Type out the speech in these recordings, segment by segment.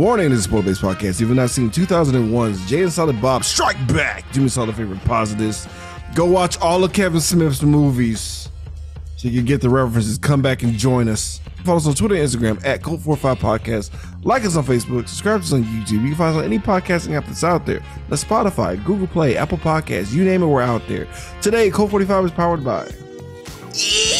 Warning, this is Sport Based Podcast. If you've not seen 2001's Jay and Silent Bob Strike Back, do me a solid favor and pause this. Go watch all of Kevin Smith's movies so you can get the references. Come back and join us. Follow us on Twitter and Instagram at Cult45 Podcast. Like us on Facebook. Subscribe to us on YouTube. You can find us on any podcasting app that's out there. That's Spotify, Google Play, Apple Podcasts. You name it, we're out there. Today, Cult45 is powered by. Yeah,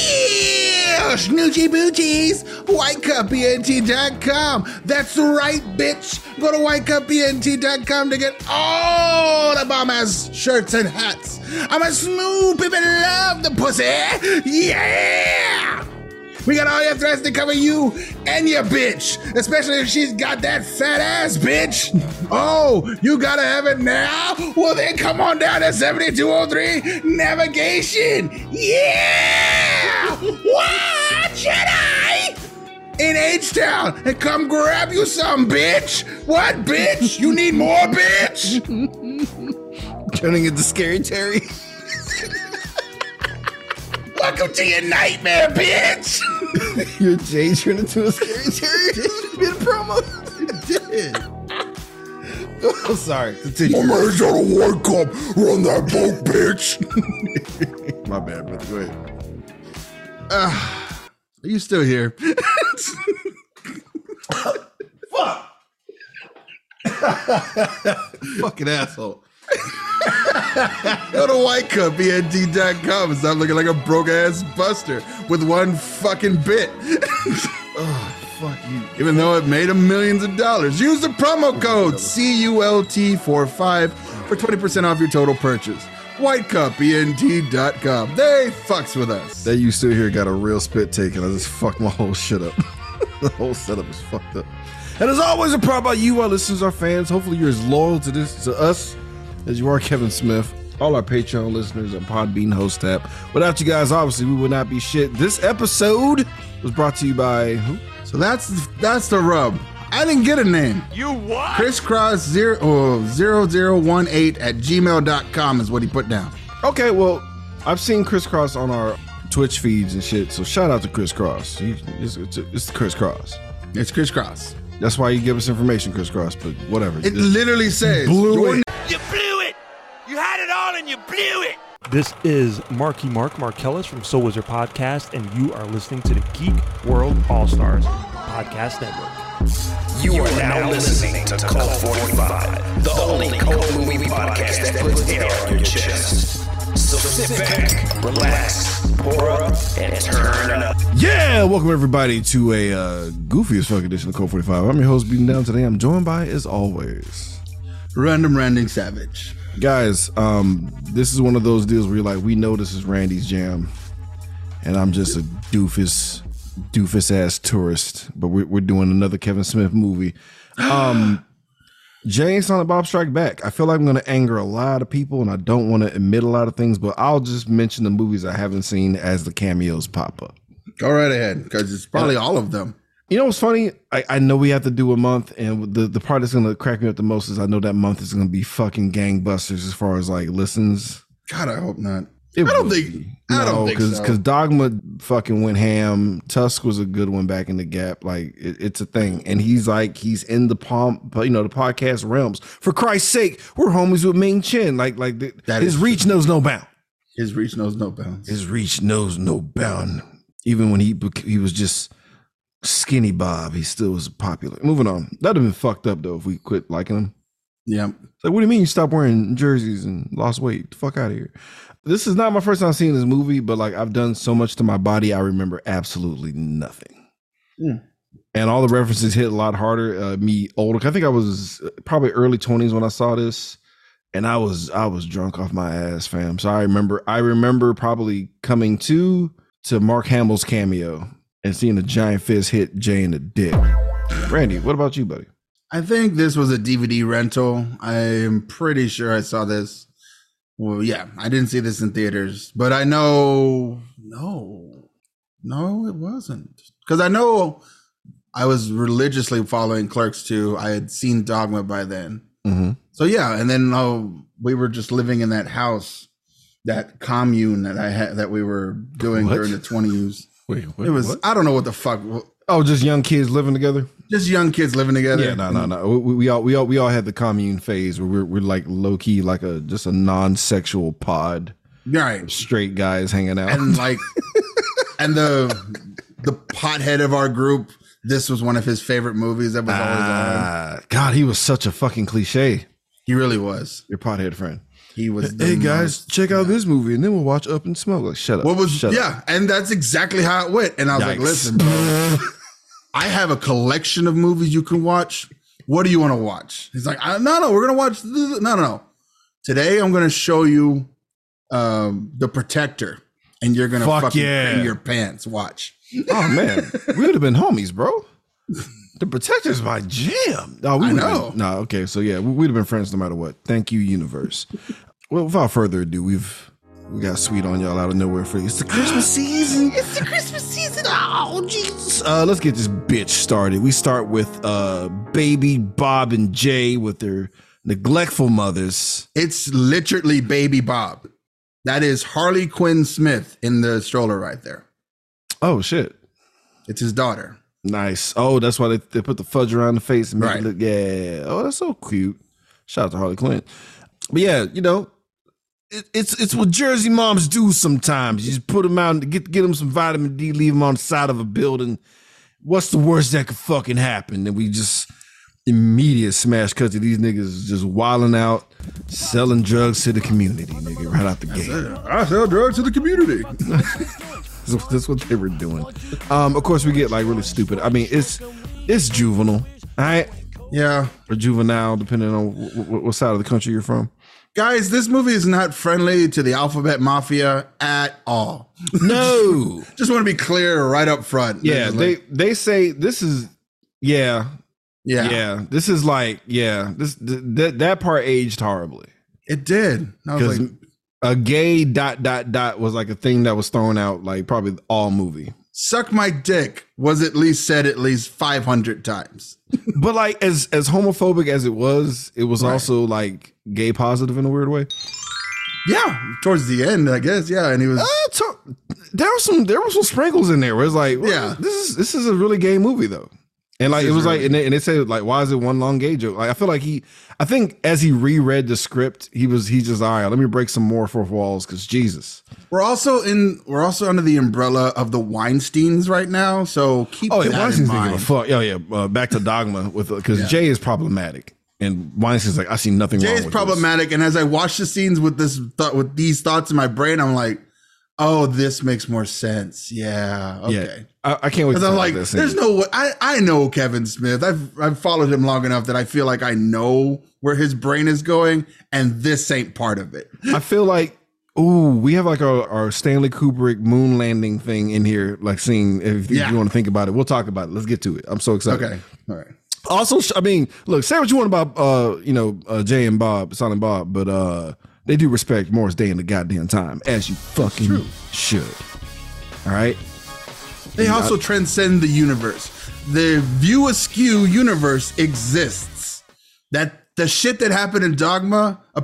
Snoochie Boochies, WhiteCupENT.com. That's right, bitch. Go to WhiteCupENT.com to get all the bomb ass shirts and hats. I'm a smooth people love the pussy. Yeah. We got all your threats to cover you and your bitch, especially if she's got that fat ass, bitch. Oh, you gotta have it now? Well, then come on down to 7203 Navigation. Yeah! What, Jedi? In H Town, and come grab you some, bitch. What, bitch? You need more, bitch? Turning into Scary Terry. Welcome to your nightmare, bitch. Your Jay turned into a Scary Terry. Be the promo. did. I'm oh, sorry. Continue. man's got a white cup. Run that boat, bitch. My bad, brother. Go ahead. Ah, are you still here? Fuck. Fucking asshole. Go to whitecupent.com and stop looking like a broke ass buster with one fucking bit. oh, Fuck you. Even though it made him millions of dollars. Use the promo code CULT45 for 20% off your total purchase. Whitecupent.com. They fucks with us. That you still here got a real spit take, and I just fucked my whole shit up. the whole setup is fucked up. And as always, a proud about you, our listeners, our fans. Hopefully, you're as loyal to this to us as you are Kevin Smith. All our Patreon listeners and Podbean host app. Without you guys, obviously, we would not be shit. This episode was brought to you by who? So that's that's the rub. I didn't get a name. You what? Crisscross zero, oh, 0018 at gmail.com is what he put down. Okay, well, I've seen Criss Cross on our Twitch feeds and shit. So shout out to Criss Cross. It's, it's, it's Criss Cross. It's crisscross. That's why you give us information, Criss Cross. But whatever. It literally says blew it. You blew it! You had it all and you blew it! This is Marky Mark Markellis from Soul Wizard Podcast, and you are listening to the Geek World All Stars Podcast Network. You are now listening to Cult 45, the only cult movie podcast that puts air on your chest. So sit back, relax, pour up, and turn up. Yeah, welcome everybody to a uh, goofy as fuck edition of Cult 45. I'm your host, Beating Down. Today I'm joined by, as always, random Randy Savage. Guys. Um, this is one of those deals where you're like, we know this is Randy's jam, and I'm just a doofus, doofus ass tourist. But we're, we're doing another Kevin Smith movie. Um, Jay and Silent Bob Strike Back. I feel like I'm going to anger a lot of people, and I don't want to admit a lot of things, but I'll just mention the movies I haven't seen as the cameos pop up. Go right ahead, because it's probably all of them. You know what's funny? I, I know we have to do a month, and the, the part that's gonna crack me up the most is I know that month is gonna be fucking gangbusters as far as like listens. God, I hope not. It I don't think- be. I don't think because so. Dogma fucking went ham. Tusk was a good one back in the gap. Like it, it's a thing, and he's like he's in the palm, you know, the podcast realms. For Christ's sake, we're homies with Ming Chen. Like like the, That his is reach knows no bound. His reach knows no bounds. His reach knows no bound. Even when he he was just skinny Bob, he still was popular. Moving on. That'd have been fucked up though if we quit liking him. yeah. It's like, what do you mean you stopped wearing jerseys and lost weight? The fuck out of here. This is not my first time seeing this movie, but like I've done so much to my body, I remember absolutely nothing. Hmm. And all the references hit a lot harder. Uh, me older, I think I was uh, probably early twenties when I saw this, and I was I was drunk off my ass, fam. So I remember I remember probably coming to to Mark Hamill's cameo and seeing a giant fist hit Jay in the dick. Randy, what about you, buddy? I think this was a DVD rental. I'm pretty sure I saw this. Well, yeah, I didn't see this in theaters, but I know no, no, it wasn't because I know I was religiously following Clerks 2. I had seen Dogma by then, Mm-hmm. so yeah, and then oh, we were just living in that house, that commune that I had that we were doing What? during the 20s. Wait, what, It was what? I don't know what the fuck. Oh, just young kids living together. Just young kids living together. Yeah, no, no, no. We, we all we all we all had the commune phase where we're we're like low key like a just a non sexual pod, Right. straight guys hanging out. And like, and the the pothead of our group. This was one of his favorite movies that was always on. Ah, God, he was such a fucking cliche. He really was. Your pothead friend. He was. Hey guys, check out this movie, and then we'll watch Up and Smoke. Like, shut up. What was Shut up. yeah, and that's exactly how it went. And I was like, listen, bro, I have a collection of movies you can watch. What do you want to watch? He's like, no, no, we're gonna watch. th- th- No, no, no. Today I'm gonna show you um, the Protector, and you're gonna Fuck fucking yeah. your pants. Watch. Oh man, we would have been homies, bro. The Protector's my jam. No, we I know. No, okay, so yeah, we, we'd have been friends no matter what. Thank you, universe. well, without further ado, we've we got sweet on y'all out of nowhere for you. It's the Christmas season. It's the Christmas season. Oh Jesus. Uh, let's get this bitch started. We start with uh baby Bob and Jay with their neglectful mothers. It's literally Baby Bob. That is Harley Quinn Smith in the stroller right there. Oh shit. It's his daughter. Nice. Oh, that's why they, they put the fudge around the face and make Right. it look. Yeah. Oh, that's so cute. Shout out to Harley Quinn. But yeah, you know, it, it's it's what Jersey moms do sometimes. You just put them out and get get them some vitamin D, leave them on the side of a building. What's the worst that could fucking happen? And we just immediate smash cut to these niggas just wilding out, selling drugs to the community, nigga, right out the gate. I sell drugs to the community. That's what they were doing. Um, of course, we get like really stupid. I mean, it's it's juvenile, all right, Yeah. or juvenile, depending on w- w- what side of the country you're from. Guys, this movie is not friendly to the Alphabet Mafia at all. No, Just want to be clear right up front. yeah, they they say this is yeah, yeah, yeah, This is like yeah, this th- that that part aged horribly it did. I was like, a gay dot dot dot was like a thing that was thrown out like probably all movie. suck my dick was at least said at least 500 times. But like as as homophobic as it was, it was Right. also like gay positive in a weird way. Yeah, towards the end, I guess. Yeah, and he was. Uh, to- there was some there were some sprinkles in there where it's like well, Yeah. this is this is a really gay movie though and like it was like and they, and they said like why is it one long gay joke like i feel like he i think as he reread the script he was he just all right let me break some more fourth walls because jesus We're also in. We're also under the umbrella of the Weinstein's right now. So keep oh that yeah in weinstein's thinking mind. fuck yeah yeah uh, back to dogma with because Yeah. jay is problematic and weinstein's like i see nothing wrong Jay's with problematic, and as I watch the scenes with this thought, with these thoughts in my brain, I'm like, oh, this makes more sense. Yeah, okay. yeah I, I can't wait to I'm like, that there's no way. I, I know Kevin Smith. I've I've followed him long enough that I feel like I know where his brain is going, and this ain't part of it. I feel like ooh, we have like our, our Stanley Kubrick moon landing thing in here, like seeing if, if you want to think about it. We'll talk about it. Let's get to it. I'm so excited. Okay, all right. Also, I mean, look, say what you want about uh, you know, uh, Jay and Bob, Son and Bob, but uh they do respect Morris Day in the goddamn time, as you fucking should. All right. They also transcend the universe. The View Askew universe exists. That the shit that happened in Dogma uh,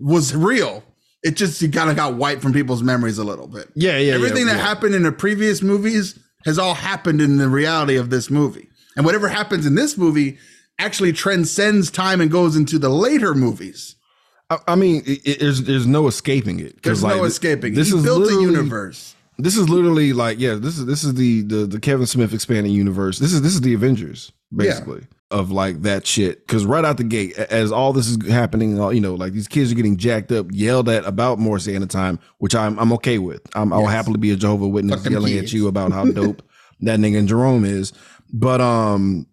was real. It just kind of got wiped from people's memories a little bit. Yeah, yeah, Everything yeah, that yeah. happened in the previous movies has all happened in the reality of this movie. And whatever happens in this movie actually transcends time and goes into the later movies. I, I mean, it, it- there's there's no escaping it. There's like, no escaping. This he is built a universe. This is literally like yeah. This is this is the the the Kevin Smith expanding universe. This is this is the Avengers basically of like that shit. Because right out the gate, as all this is happening, all- you know, like these kids are getting jacked up, yelled at about Morris Day at the time, which I'm I'm okay with. I'm, I'll Yes. happily be a Jehovah Witness yelling kids. at you about how dope that nigga and Jerome is. But um,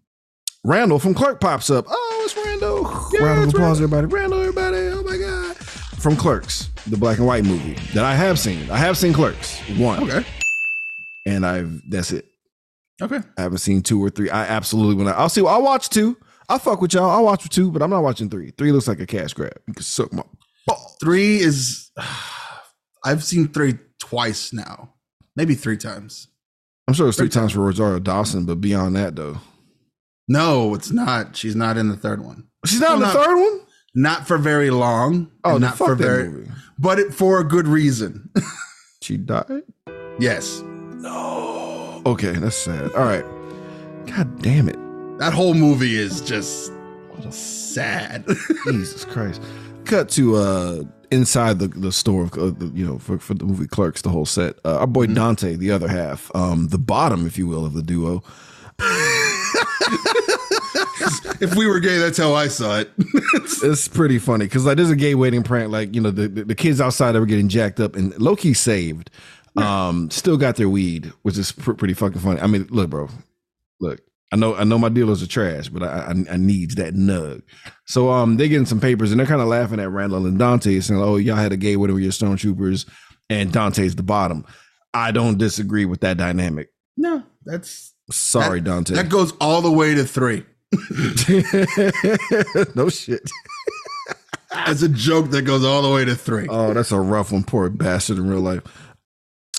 Randall from Clerk pops up. Oh, it's Randall. Round of applause, everybody. Randall, everybody. Oh my god. From Clerks, the black and white movie that I have seen. I have seen Clerks one Okay. and I've that's it. Okay. I haven't seen two or three. I absolutely when I, I'll see. I'll watch two. I'll fuck with y'all. I'll watch two, but I'm not watching three. Three looks like a cash grab. You can suck my balls. Three is I've seen three twice now. Maybe three times. I'm sure it's three times for Rosario Dawson, but beyond that though, No, it's not. She's not in the third one. she's not in the not- third one. Not for very long. Oh, not for very movie. but it, for a good reason. She died. yes. No. Okay, that's sad. All right. God damn it. That whole movie is just sad. Jesus Christ. Cut to uh inside the, the store, uh, the, you know, for, for the movie Clerks, the whole set. Uh, our boy Dante, the other half, um, the bottom, if you will, of the duo. if we were gay, that's how I saw it. It's pretty funny because like there's a gay wedding prank, like you know the, the, the kids outside that were getting jacked up and Loki saved, um, still got their weed, which is pr- pretty fucking funny. I mean, look, bro, look, I know I know my dealers are trash, but I I, I needs that nug. So um, they getting some papers and they're kind of laughing at Randall and Dante, saying, "Oh, y'all had a gay wedding with your stormtroopers, and Dante's the bottom." I don't disagree with that dynamic. no, that's Sorry, that, Dante. That goes all the way to three. no shit. That's a joke that goes all the way to three. Oh, that's a rough one. Poor bastard in real life.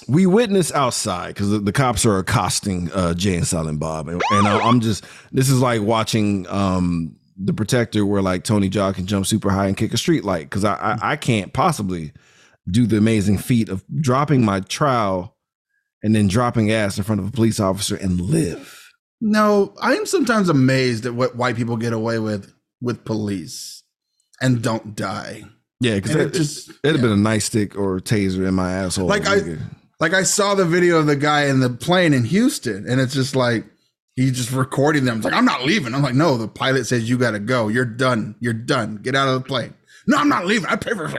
We witness outside because the, the cops are accosting uh, Jay and Silent Bob, and, and I, I'm just this is like watching um, the Protector, where like Tony Jaa can jump super high and kick a street light because I, I I can't possibly do the amazing feat of dropping my trowel and then dropping ass in front of a police officer and live. No, I am sometimes amazed at what white people get away with with police and don't die. Yeah, because it, it just- it'd have been a nice stick or taser in my asshole. Like I- Like I saw the video of the guy in the plane in Houston, and it's just like he's just recording them. It's like I'm not leaving. I'm like, no, the pilot says you got to go. You're done. You're done. Get out of the plane. No, I'm not leaving. I pay for. It.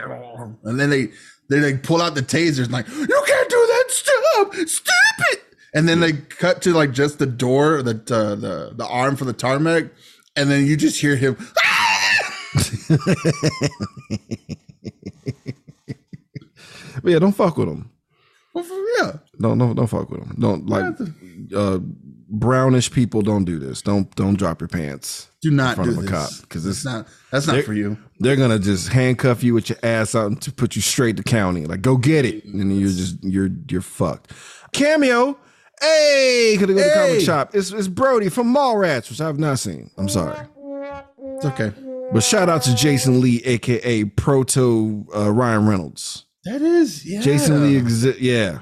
And then they they like pull out the tasers and like you can't do that. Stop. Stop it. And then they cut to like just the door, the uh, the the arm for the tarmac, and then you just hear him. but yeah, don't fuck with them. Well, for- yeah. Don't don't don't fuck with them. Don't like uh brownish people. Don't do this. Don't don't drop your pants. Do not front do of a this. cop, 'cause it's it's- not. That's not for you. They're gonna just handcuff you with your ass out and to put you straight to county. Like go get it, and then you're just you're you're fucked. Cameo. Hey, could have go to the comic shop. It's it's Brody from Mallrats, which I've not seen. I'm sorry. It's okay. But shout out to Jason Lee, aka Proto uh, Ryan Reynolds. That is yeah. Jason Lee, exi- yeah,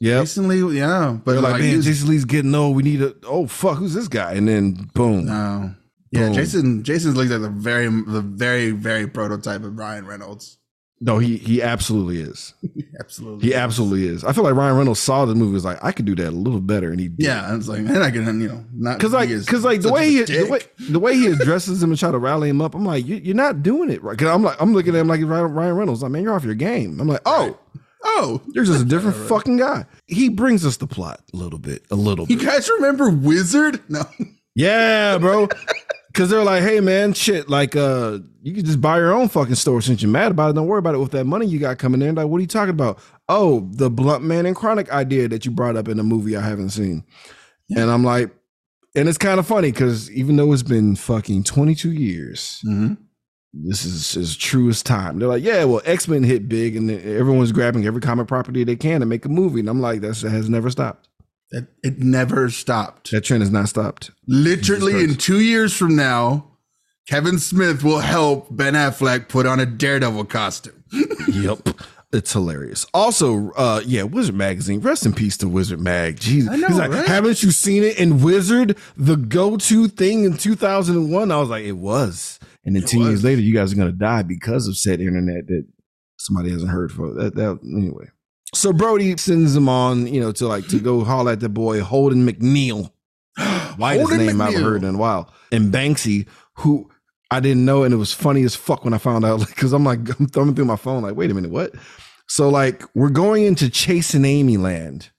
yep. Jason Lee, yeah, but They're like, like, man, he's- Jason Lee's getting old. We need a. Oh fuck, who's this guy? And then boom. no, yeah, Boom. Jason. Jason's like the very, the very, very prototype of Ryan Reynolds. No, he he absolutely is. Absolutely, He absolutely is. I feel like Ryan Reynolds saw the movie was like, I could do that a little better, and he did. Yeah, it's like, and I can, you know, not Cause like, cause like the way he, the way, the way he addresses him and try to rally him up, I'm like, you, you're not doing it right. Cause I'm like, I'm looking at him like Ryan Ryan Reynolds. Like, man, you're off your game. I'm like, oh, oh, you're just a different fucking guy. He brings us the plot a little bit, a little bit. you guys remember Wizard? No, Yeah, bro. Cause they're like, hey man, shit, like uh you can just buy your own fucking store since you're mad about it. Don't worry about it with that money you got coming in. Like, what are you talking about? Oh, the Bluntman and chronic idea that you brought up in a movie I haven't seen. And I'm like, and it's kind of funny because even though it's been fucking 22 years, Mhm. This is as true as time. They're like, yeah, well, X-Men hit big and everyone's grabbing every comic property they can to make a movie. And I'm like, that's that has never stopped. it, it never stopped. That trend has not stopped. Literally, in two years from now, Kevin Smith will help Ben Affleck put on a Daredevil costume. Yep. It's hilarious. Also, uh, yeah, Wizard Magazine. Rest in peace to Wizard Mag. Jesus. I know, He's like, right? haven't you seen it in Wizard, the go-to thing in 2001? I was like, it was. And then 10 years later, you guys are gonna die because of said internet that somebody hasn't heard for. That that anyway. So Brody sends him on, you know, to like to go holler at the boy Holden McNeil. Whitest his name I've McNeil. heard in a while. And Banksy, who I didn't know, and it was funny as fuck when I found out, because I'm like, I'm thumbing through my phone, like, wait a minute, what? So like, we're going into Chasing Amy land.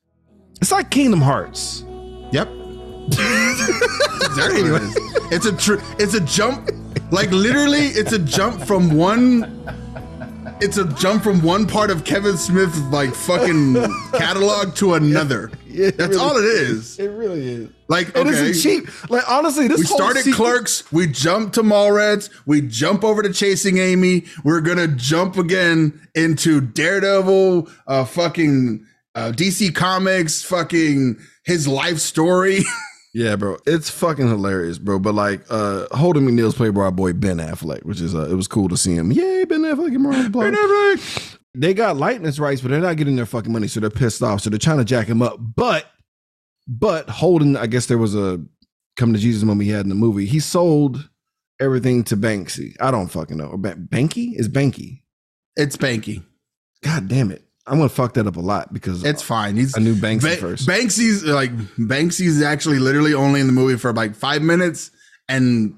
It's like Kingdom Hearts. Yep. it is. It's a tr- it's a jump, like literally, it's a jump from one. It's a jump from one part of Kevin Smith's like fucking catalog to another. Yeah, That's really- all it is. It really is. Like It okay, not cheap. Like honestly, this we started Clerks. We jumped to Mallrats. We jump over to Chasing Amy. We're gonna jump again into Daredevil. Uh, fucking uh, DC Comics. Fucking his life story. Yeah, bro, it's fucking hilarious, bro. But like, uh, Holden McNeil's played by our boy Ben Affleck, which is uh, it was cool to see him. Yay, Ben Affleck, get more on the block. Ben Affleck. They got likeness rights, but they're not getting their fucking money, so they're pissed off. So they're trying to jack him up. But, but Holden, I guess there was a come to Jesus moment he had in the movie. He sold everything to Banksy. I don't fucking know. Or Ba- Banky is Banky. It's Banky. God damn it! I'm gonna fuck that up a lot because It's fine. He's a new Banksy Ba- first. Banksy's like Banksy's actually literally only in the movie for like five minutes, and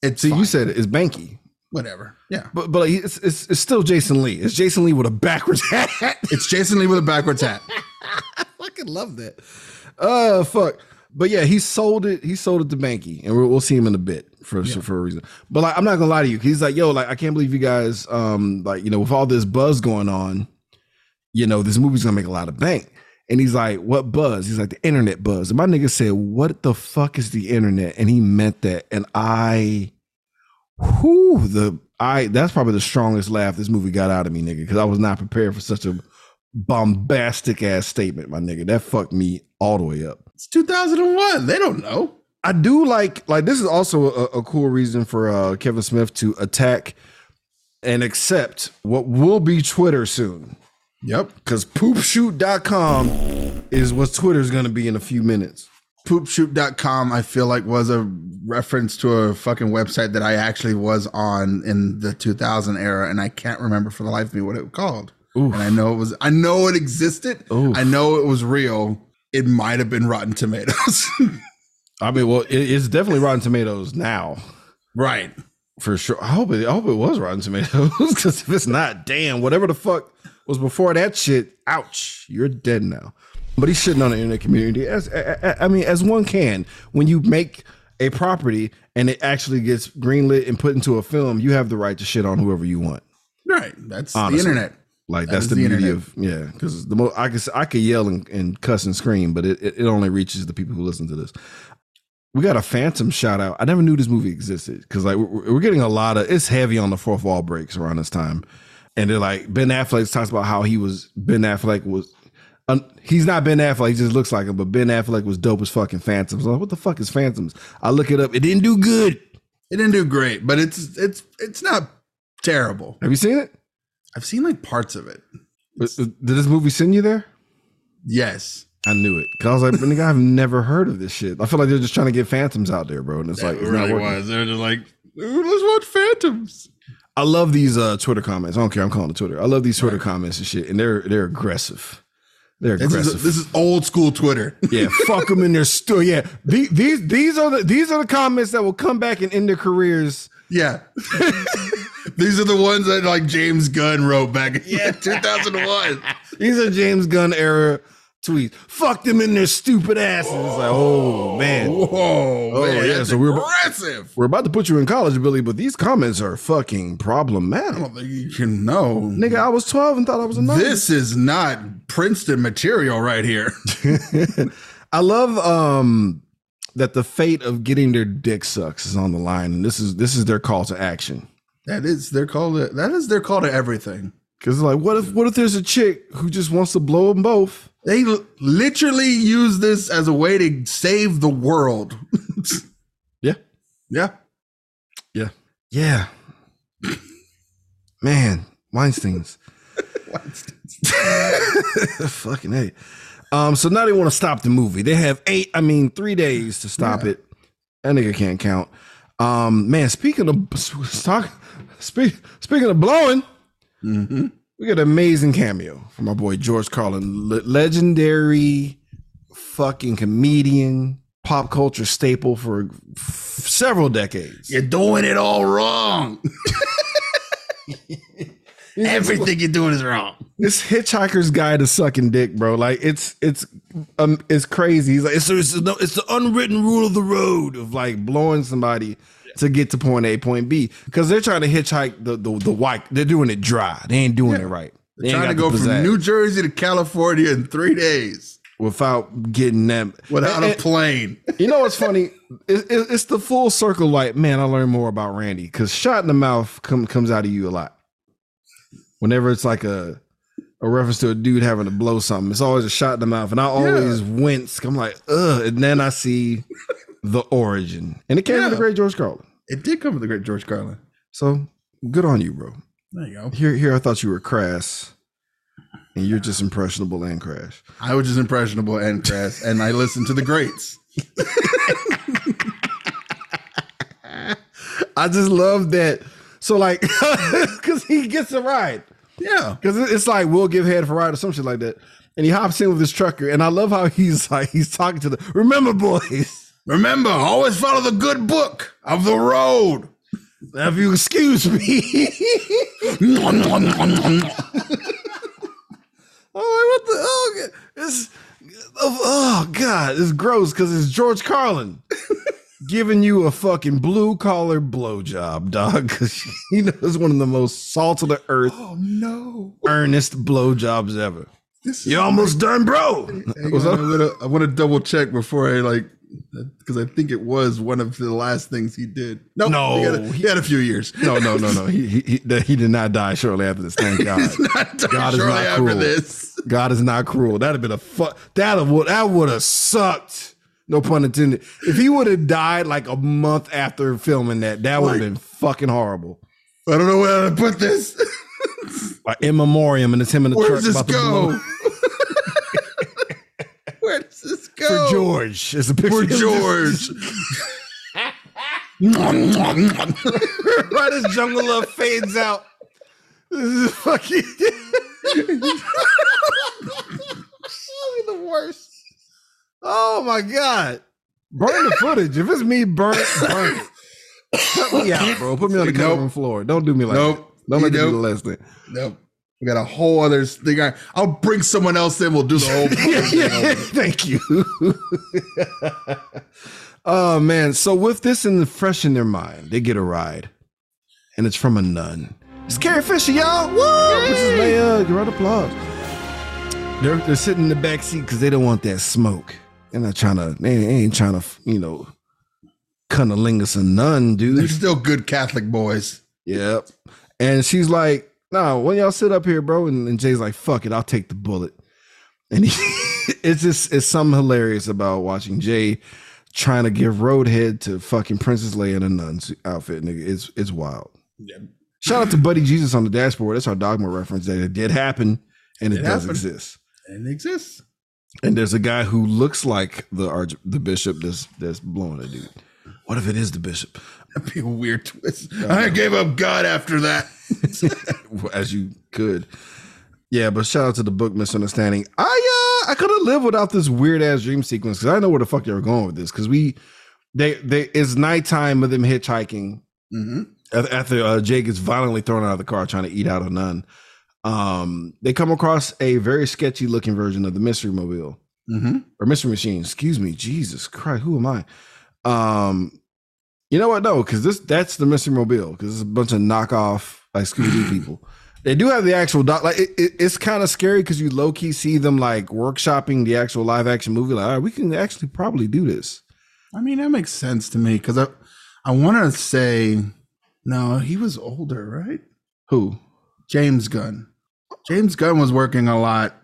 it's See, fine. you said it's Banky, whatever. Yeah, but but like, it's, it's it's still Jason Lee. It's Jason Lee with a backwards hat. it's Jason Lee with a backwards hat. I fucking love that. Oh fuck. But yeah, he sold it. He sold it to Banky, and we'll, we'll see him in a bit for for a reason. But like, I'm not gonna lie to you. He's like, yo, like, I can't believe you guys, um, like, you know, with all this buzz going on, you know, this movie's gonna make a lot of bank. And he's like, what buzz? He's like, the internet buzz. And my nigga said, what the fuck is the internet? And he meant that. And I, whoo, the I that's probably the strongest laugh this movie got out of me, nigga, because I was not prepared for such a bombastic ass statement, my nigga. That fucked me all the way up. It's 2001. They don't know. I do like like this is also a, a cool reason for uh, Kevin Smith to attack and accept what will be Twitter soon. Yep. Because poopshoot.com is what Twitter's gonna be in a few minutes. Poopshoot.com, I feel like was a reference to a fucking website that I actually was on in the 2000 era, and I can't remember for the life of me what it was called. Oof. And I know it was, I know it existed. Oof. I know it was real. It might have been Rotten Tomatoes. I mean, well, it, it's definitely Rotten Tomatoes now. right. For sure. I hope it I hope it was Rotten Tomatoes. Because if it's not, damn, whatever the fuck was before that shit, ouch, you're dead now. But he's shitting on the internet community as I, I- I mean, as one can. When you make a property and it actually gets greenlit and put into a film, you have the right to shit on whoever you want. Right. That's Honestly. the internet. Like That that's the, the beauty internet. of yeah. Because the most I could I could yell and, and cuss and scream, but it, it it only reaches the people who listen to this. We got a Phantom shout out. I never knew this movie existed because like we're, we're getting a lot of it's heavy on the fourth wall breaks around this time, and they're like Ben Affleck talks about how he was Ben Affleck was. Um, he's not Ben Affleck. He just looks like him. But Ben Affleck was dope as fucking Phantoms. I'm like, what the fuck is Phantoms? I look it up. It didn't do good. It didn't do great, but it's it's it's not terrible. Have you seen it? I've seen like parts of it. Did this movie send you there? Yes. I knew it. Cause I was like, nigga, I've never heard of this shit. I feel like they're just trying to get phantoms out there, bro. And it's like, it's not working. They're just like, "Ooh, let's watch Phantoms. I love these uh, Twitter comments. I don't care. I'm calling it Twitter. I love these Twitter comments and shit. And they're they're aggressive. They're This aggressive. is, this is old school Twitter. yeah, fuck them in their store. Yeah, these, these these are the these are the comments that will come back and end their careers. yeah. These are the ones that like James Gunn wrote back in yeah, 2001. These are James Gunn era tweets. Fuck them in their stupid asses. It's like, oh man. Whoa, Oh, man, yeah, so we're- aggressive. We're about to put you in college, Billy, but these comments are fucking problematic. I don't think you can know. Nigga, I was 12 and thought I was a nine. This is not Princeton material right here. I love um that the fate of getting their dick sucks is on the line, and this is this is their call to action. That is their call to that is their call to everything. Because like, what if what if there's a chick who just wants to blow them both? They l- literally use this as a way to save the world. Yeah, yeah. yeah, yeah. Man, Weinstein's fucking hey. Um, so now they want to stop the movie. They have eight, I mean, three days to stop Yeah. it. That nigga can't count. Um, man, speaking of talk, speak, speaking of blowing, Mm-hmm. We got an amazing cameo from my boy George Carlin, le- legendary fucking comedian, pop culture staple for f- several decades. You're doing it all wrong. Everything you're doing is wrong. this hitchhiker's guide to sucking dick, bro. Like it's it's um it's crazy. He's like it's it's, the- it's the unwritten rule of the road of like blowing somebody to get to point A, point B, because they're trying to hitchhike the the the white. They're doing it dry. They ain't doing it right. They Trying to go from New Jersey to California in three days without getting them without And- a eh, plane. You know what's funny? It, it- it's the full circle. Like, man, I learned more about Randy because shot in the mouth come, comes out of you a lot. Whenever it's like a a reference to a dude having to blow something, it's always a shot in the mouth, and I always wince. I'm like, ugh, and then I see the origin, and it came from Yeah. the great George Carlin. It did come with the great George Carlin. So good on you, bro. There you go. Here, here, I thought you were crass, and you're just impressionable and crash. I was just impressionable and crass, and I listened to the greats. I just love that. So like, because he gets a ride. Yeah. Because it's like we'll give head for ride or some shit like that. And he hops in with his trucker, and I love how he's like he's talking to the remember boys. Remember, always follow the good book of the road. Now, if you excuse me. oh, what the oh, it's oh, oh god, it's gross because it's George Carlin giving you a fucking blue collar blowjob, dog. Because you know it's one of the most salt of the earth, oh no. earnest blowjobs ever. You almost done, bro. Hang What's on, I want to double check before I like, because I think it was one of the last things he did. Nope, No, he had a, he had a few years. No, no, no, no. He he he, he did not die shortly after this. Thank God. God is not after cruel. this. God is not cruel. That'd have been a fuck. That would that would have sucked. No pun intended. If he would have died like a month after filming that, that would have been fucking horrible. I don't know where to put this. Like in memoriam, and it's him in the Where truck does this about to go? blow- Where does this go? for George. It's a picture For George. right as Jungle Love fades out. This is fucking. the worst. Oh my god! Burn the footage. If it's me, burn, burn it. Cut me out, bro. Put me on the cutting Nope. room floor. Don't do me like Nope. that. Don't make me do the last thing. nope. We got a whole other thing. I- I'll bring someone else in. We'll do the whole. yeah, thank you. oh man! So with this in the fresh in their mind, they get a ride, and it's from a nun. It's Carrie Fisher, y'all. Woo! Princess Leia, give her an applause. They're they're sitting in the back seat because they don't want that smoke. They're not trying to. They ain't trying to, you know, cunnilingus a nun, dude. They're still good Catholic boys. Yep. And she's like, "No, when y'all sit up here, bro." And, and Jay's like, "Fuck it, I'll take the bullet." And he, it's just it's something hilarious about watching Jay trying to give roadhead to fucking Princess Leia in a nun's outfit. Nigga, it's it's wild. Yeah. Shout out to Buddy Jesus on the dashboard. That's our dogma reference that it did happen and it, It does happened. exist. And it exists. And there's a guy who looks like the arch, the bishop that's that's blowing a dude. What if it is the bishop? That'd be a weird twist. I gave up God after that. as you could. Yeah, but shout out to the book misunderstanding. I uh I could have lived without this weird ass dream sequence because I know where the fuck they were going with this. Because we they they it's nighttime with them hitchhiking Mm-hmm. after, uh, Jay gets violently thrown out of the car trying to eat out a nun. Um, they come across a very sketchy looking version of the mystery mobile Mm-hmm. or mystery machine. Excuse me, Jesus Christ, who am I? Um, you know what? No, because this that's the mystery mobile because it's a bunch of knockoff like Scooby Doo people. They do have the actual doc. Like it, it- it's kind of scary because you low key see them like workshopping the actual live action movie. Like, all right, we can actually probably do this. I mean, that makes sense to me because I, I want to say, no, he was older, right? Who? James Gunn. James Gunn was working a lot.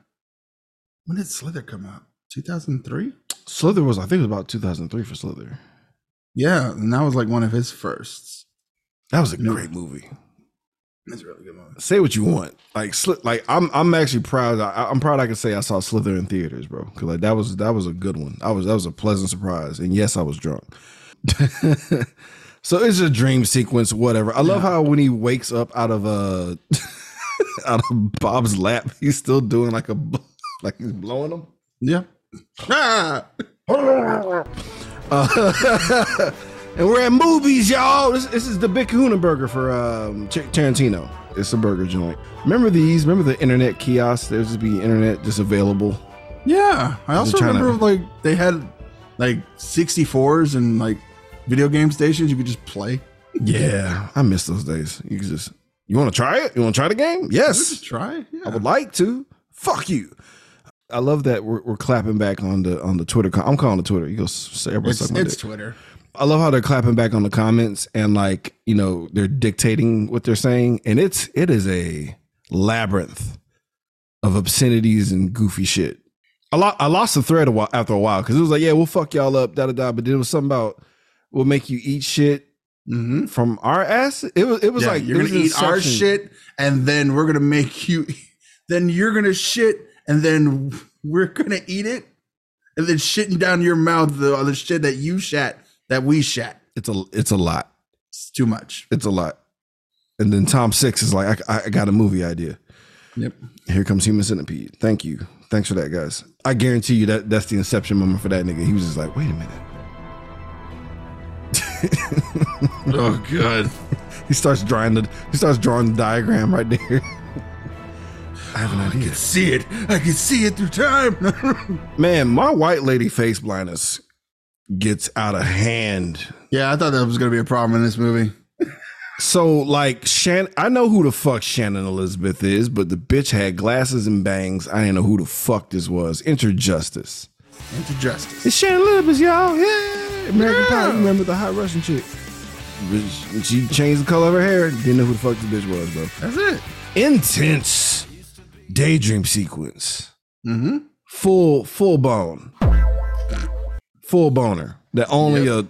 When did Slither come out? 2003? Slither was, I think it was about 2003 for Slither. Yeah, and that was like one of his firsts. That was a No. great movie. That's a really good movie. Say what you want. Like, like I'm, I'm actually proud. I, I'm proud I can say I saw Slither in theaters, bro. Because like that was that was a good one. I was that was a pleasant surprise. And yes, I was drunk. so it's a dream sequence, whatever. I love how when he wakes up out of uh out of Bob's lap, he's still doing like a like he's blowing him. Yeah. Ah! Uh, and we're at movies, y'all. This, this is the Big Kahuna Burger for um, Tarantino. It's a burger joint. Remember these? Remember the internet kiosks? There's just be internet just available. Yeah. I also trying to- remember like they had like 64s and like video game stations you could just play. Yeah, I miss those days. You can just you want to try it? You want to try the game? Yes, try. I would like to. Fuck you. I love that we're, we're clapping back on the on the Twitter. I'm calling it Twitter. You go say everybody It's, suck my it's dick. Twitter. I love how they're clapping back on the comments and like you know they're dictating what they're saying, and it's it is a labyrinth of obscenities and goofy shit. I, lo- I lost the thread a while, after a while because it was like, yeah, we'll fuck y'all up, da da da. But then it was something about we'll make you eat shit Mm-hmm. from our ass. It was it was yeah, like you're gonna eat our shit, and then we're gonna make you. Then you're gonna shit, and then we're gonna eat it, and then shitting down your mouth the other shit that you shat that we shat. It's a it's a lot. It's too much. It's a lot. And then Tom Six is like, I, I got a movie idea. Yep. Here comes Human Centipede. Thank you. Thanks for that, guys. I guarantee you that that's the inception moment for that nigga. He was just like, wait a minute. Oh god. He starts drawing the he starts drawing the diagram right there. I have an oh, idea. See it. I can see it through time. Man, my white lady face blindness gets out of hand. yeah, I thought that was gonna be a problem in this movie. So like Shannon, I know who the fuck Shannon Elizabeth is, but the bitch had glasses and bangs. I didn't know who the fuck this was. Enter Justice. Into justice. It's Shannon Elizabeth, y'all. Yeah, American Pie. Remember the hot Russian chick? She changed the color of her hair. Didn't know who the fuck this bitch was, bro. That's it. Intense daydream sequence. Mm-hmm. Full, full bone, full boner. That only a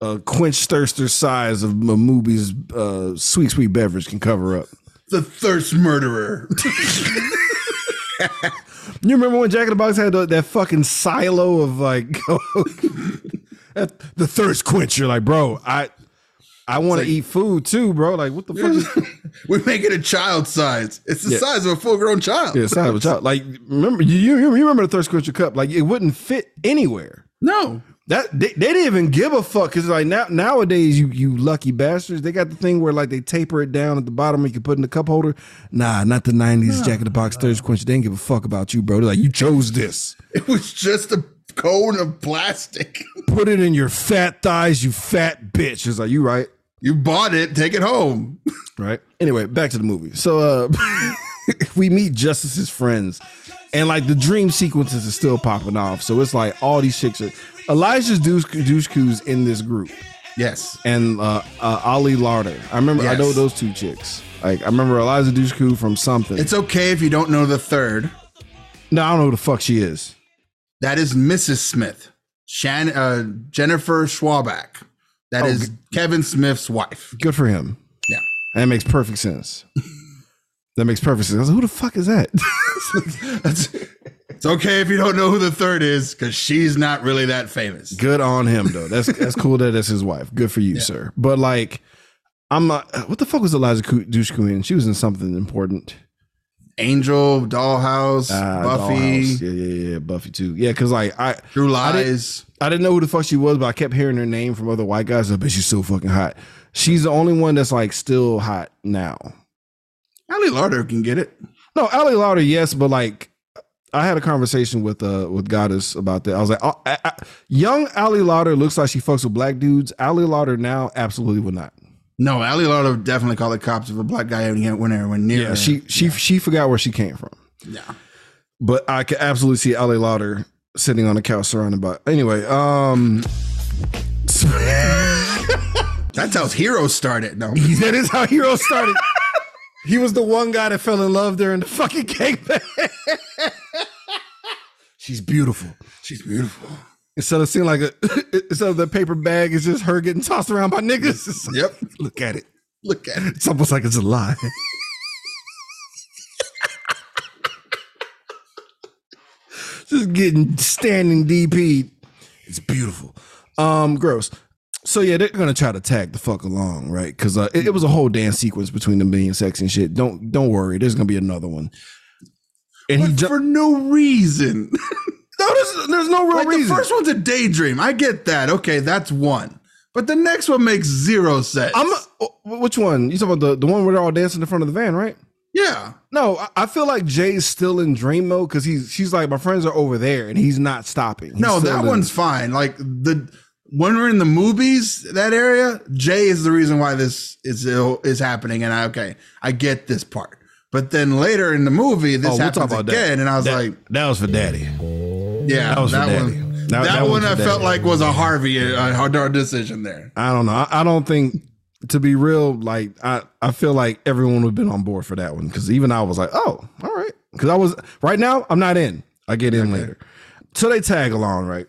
a quench thirster size of a movie's uh, sweet, sweet beverage can cover up. The thirst murderer. You remember when Jack in the Box had that fucking silo of like the thirst quencher? Like, bro, I I want to like- eat food too, bro. Like, what the fuck? Is, we make it a child size. It's the Yeah. size of a full grown child. yeah, size of a child. Like, remember you, you you remember the thirst quencher cup? Like, it wouldn't fit anywhere. No. That they, they didn't even give a fuck because like now nowadays you you lucky bastards they got the thing where like they taper it down at the bottom and you can put in the cup holder. Nah, not the nineties Jack in the Box thirst quencher. They didn't give a fuck about you, bro. They're like you chose this. It was just a cone of plastic. Put it in your fat thighs, you fat bitch. It's like you right. You bought it, take it home. right? Anyway, back to the movie. So uh we meet Justice's friends, and like the dream sequences are still popping off. So it's like all these chicks are Elijah's douche douchecoos in this group, Yes. and uh, uh Ali Larter. I remember I know those two chicks. Like I remember Eliza Dushku from something. It's okay if you don't know the third. no, I don't know who the fuck she is. That is Mrs. Smith. Shan uh, Jennifer Schwalbach. That Oh, is Kevin Smith's wife. Good for him. Yeah. And that makes perfect sense. that makes perfect sense. I was like, who the fuck is that? It's okay if you don't know who the third is because she's not really that famous. Good on him though. That's that's cool that that's his wife. Good for you, sir. But like, I'm not. What the fuck was Eliza Dushku in? She was in something important. Angel, Dollhouse, Ah, Buffy, Dollhouse. Yeah, yeah, yeah. Buffy too. Yeah, because like I, True I didn't- Lies. I didn't know who the fuck she was, but I kept hearing her name from other white guys. I bet she's so fucking hot. She's the only one that's like still hot now. Ali Larter can get it. No, Ali Larter, yes, but like I had a conversation with uh with Goddess about that. I was like, oh, I, I, young Ali Larter looks like she fucks with black dudes. Ali Larter now absolutely would not. No, Ali would definitely call the cops if a black guy went anywhere near Yeah, her. she she she forgot where she came from. Yeah. But I could absolutely see Ali Larter sitting on a couch surrounded by. Anyway, um, That's how Heroes started. No. that is how Heroes started. He was the one guy that fell in love during the fucking gangbang. She's beautiful. She's beautiful. Instead of seeing like a instead of the paper bag, it's just her getting tossed around by niggas. Like, Yep. Look at it. Look at it. It's almost like it's a lie. Just getting standing DP. It's beautiful. Um, gross. So yeah, they're gonna try to tag the fuck along, right? Because uh, it, it was a whole dance sequence between them being sexy and shit. Don't don't worry, there's gonna be another one. And he But ju- for no reason. no, there's, there's no real like reason. the first one's a daydream. I get that. Okay, that's one. But the next one makes zero sense. I'm uh, which one? You talking about the the one where they're all dancing in front of the van, right? yeah. No, I- I feel like Jay's still in dream mode because he's she's like my friends are over there and he's not stopping. He's No, that in- one's fine. Like the when we're in the movies, that area, Jay is the reason why this is is happening. And I okay, I get this part. But then later in the movie, this Oh, we'll happens again, that. and I was That- like, that was for daddy. yeah, that was for daddy. one. That- That, that one I felt like was a Harvey a hard decision there. I don't know. I, I don't think to be real, like I, I feel like everyone would have been on board for that one because even I was like, oh, all right. Because I was right now, I'm not in. I get in later. So they tag along, right?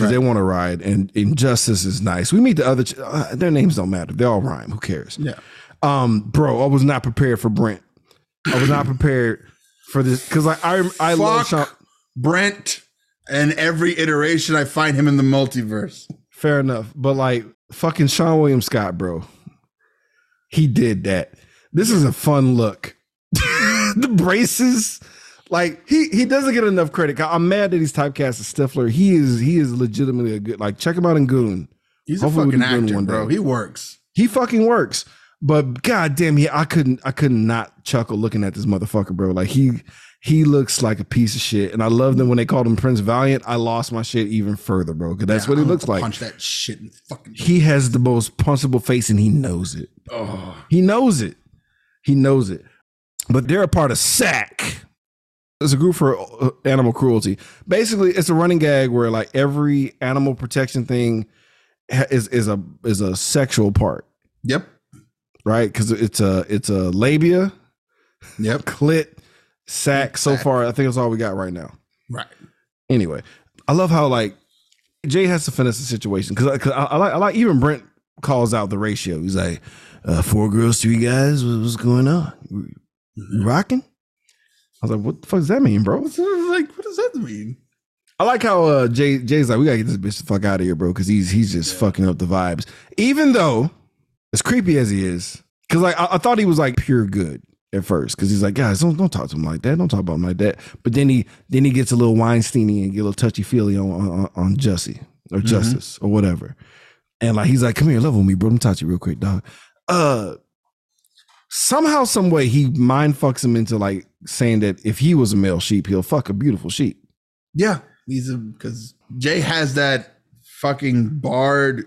Because they want to ride, and Injustice is nice. We meet the other. Ch- uh, their names don't matter. They all rhyme. Who cares? Yeah. Um, bro, I was not prepared for Brent. I was not prepared for this because like I I love Sean. Brent and every iteration I find him in the multiverse. Fair enough, but like fucking Seann William Scott, bro. he did that. This is a fun look. the braces, like he he doesn't get enough credit. I'm mad that he's typecast as Stifler. He is he is legitimately a good. Like check him out in Goon. He's Hopefully a fucking actor, one bro. He works. He fucking works. But goddamn, he I couldn't I could not chuckle looking at this motherfucker, bro. Like he he looks like a piece of shit. And I love them when they called him Prince Valiant. I lost my shit even further, bro. Because that's Yeah, what he looks like. Punch that shit in fucking. He has the most punchable face and he knows it. Oh, He knows it. He knows it. But they're a part of SAC. It's a group for uh, animal cruelty. Basically, it's a running gag where like every animal protection thing is is a is a sexual part, yep, right? Because it's a it's a labia, yep. clit, sack. So far, I think that's all we got right now. Right. Anyway, I love how like Jay has to finesse the situation because I, I like I like even Brent calls out the ratio. He's like, uh, four girls, three guys. What's going on? Rocking? I was like, what the fuck does that mean, bro? Like, what does that mean? I like how uh, Jay Jay's like, we gotta get this bitch the fuck out of here, bro, because he's he's just fucking up the vibes. Even though, as creepy as he is, because like I, I thought he was like pure good at first, because he's like, guys, don't don't talk to him like that, don't talk about him like that. But then he then he gets a little Weinsteiny and get a little touchy feely on on, on Jussie or Justice or whatever, and like he's like, come here, level with me, bro. Let me talk to you real quick, dog. Uh, somehow, some way, he mind fucks him into like saying that if he was a male sheep, he'll fuck a beautiful sheep. Yeah, he's a because Jay has that fucking bard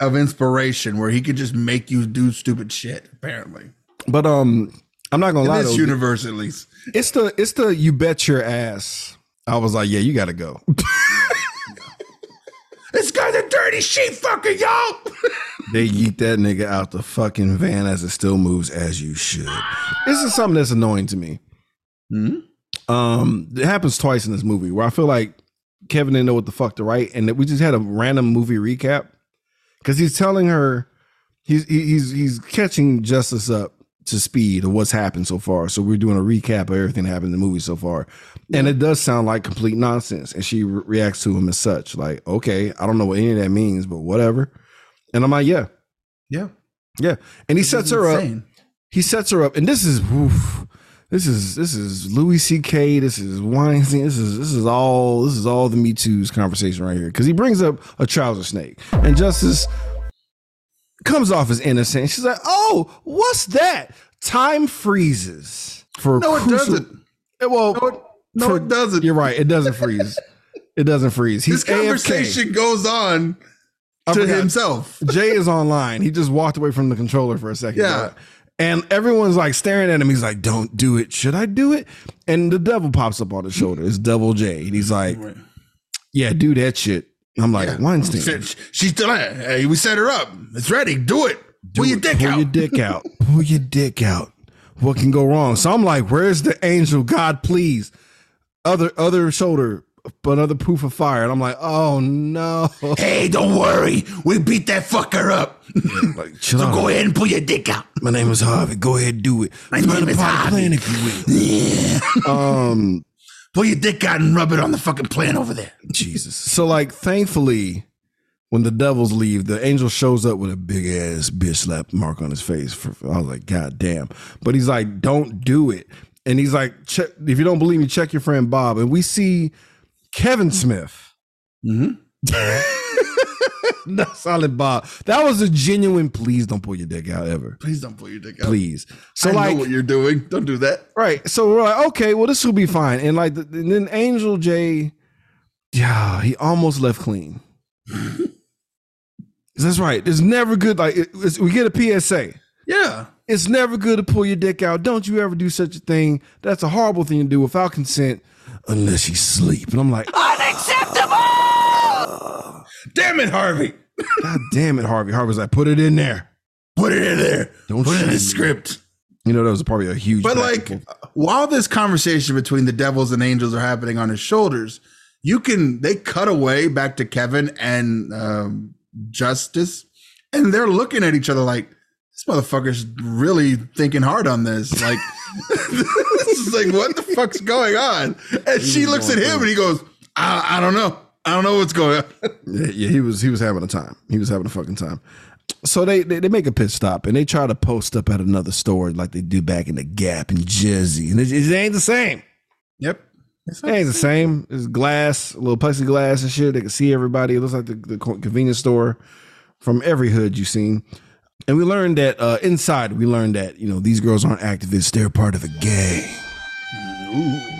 of inspiration where he could just make you do stupid shit. Apparently, But um, I'm not gonna in lie. this Though, universe, at least. it's the it's the you bet your ass. I was like, yeah, you gotta go. This guy's a dirty sheep fucker, y'all. they yeet that nigga out the fucking van as it still moves as you should. This is something that's annoying to me. Hmm? Um, it happens twice in this movie where I feel like Kevin didn't know what the fuck to write, and that we just had a random movie recap because he's telling her he's he's he's catching Justice up to speed of what's happened so far. So we're doing a recap of everything that happened in the movie so far, and it does sound like complete nonsense. And she re- reacts to him as such, like, "Okay, I don't know what any of that means, but whatever." And I'm like, "Yeah, Yeah, yeah." And he sets This is her up he sets her up, and this is oof, this is this is Louis C.K. This is Weinstein. This is this is all this is all the Me Too's conversation right here because he brings up a trouser snake, and Justice comes off as innocent. She's like, "Oh, what's that? Time freezes for No, it crucial- doesn't. Well, No, it, no, for- it doesn't. You're right. It doesn't freeze. it doesn't freeze. He's This conversation goes on to forgot. himself. Jay is online. He just walked away from the controller for a second. Yeah. right? And everyone's like staring at him. He's like, don't do it. Should I do it? And the devil pops up on his shoulder. It's Devil J. And he's like, yeah, do that shit. I'm like, Weinstein. She- She's still at. Hey, we set her up. It's ready. Do it. do Pull your it. dick Pull out. your dick out. Pull your dick out. What can go wrong? So I'm like, where's the angel? God, please. Other other shoulder, another proof of fire. And I'm like, oh no. Hey, don't worry. We beat that fucker up. Like, chill so out. go ahead and pull your dick out. My name is Harvey. Go ahead, and do it. My name is Harvey. plan, if you will. Yeah. Um, pull your dick out and rub it on the fucking plan over there. Jesus. So like thankfully, when the devils leave, the angel shows up with a big ass bitch slap mark on his face. For, I was like, God damn. But he's like, don't do it. And he's like, check if you don't believe me, check your friend Bob. And we see Kevin Smith. Mm-hmm. Not solid Bob. That was a genuine please don't pull your dick out ever. Please don't pull your dick out. Please. So I like know what you're doing. Don't do that. Right. So we're like, okay, well, this will be fine. And like, and then Angel J, yeah, he almost left clean. That's right. It's never good. Like, it- we get a PSA. Yeah. It's never good to pull your dick out. Don't you ever do such a thing. That's a horrible thing to do without consent, unless you sleep. And I'm like, Damn it, Harvey. God damn it, Harvey. Harvey's like, put it in there. Put it in there. Don't put it in the script. You know, that was probably a huge. But like, and while this conversation between the devils and angels are happening on his shoulders, you can they cut away back to Kevin and um, Justice, and they're looking at each other like this motherfucker's really thinking hard on this. Like, this is like what the fuck's going on? And she looks at him and he goes, I, I don't know. I don't know what's going on. Yeah, yeah, he was he was having a time. He was having a fucking time. so they, they they make a pit stop and they try to post up at another store like they do back in the Gap and Jersey, and it, it ain't the same. Yep. It ain't the same. It's glass, a little plexiglass and shit. They can see everybody. It looks like the, the convenience store from every hood you've seen. And we learned that uh, inside, we learned that you know these girls aren't activists; they're part of a gang.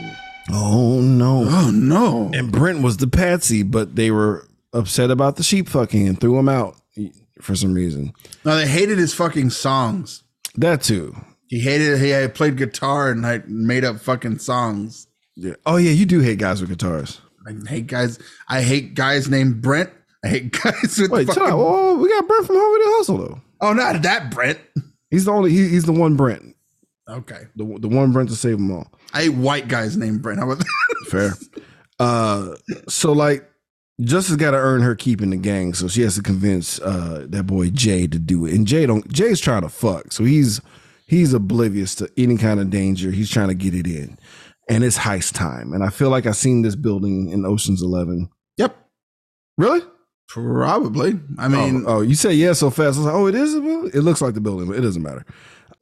Oh no! Oh no. And Brent was the patsy, but they were upset about the sheep fucking and threw him out for some reason. No, they hated his fucking songs. That too. He hated he had played guitar and like made up fucking songs. Yeah. Oh yeah, you do hate guys with guitars. I hate guys. I hate guys named Brent. I hate guys with Wait, fucking. Oh, we got Brent from Home Video Hustle though. Oh, not that Brent. He's the only. He, he's the one Brent. Okay. The the one Brent to save them all. I hate white guys named Brent. How about that? Fair. Uh, so like, Justice got to earn her keep in the gang, so she has to convince uh that boy Jay to do it. And Jay don't. Jay's trying to fuck, so he's he's oblivious to any kind of danger. He's trying to get it in, and it's heist time. And I feel like I've seen this building in Ocean's Eleven. Yep. Really? Probably. I mean, oh, oh, you say yeah so fast. I was like, oh, it is a building. It looks like the building, but it doesn't matter.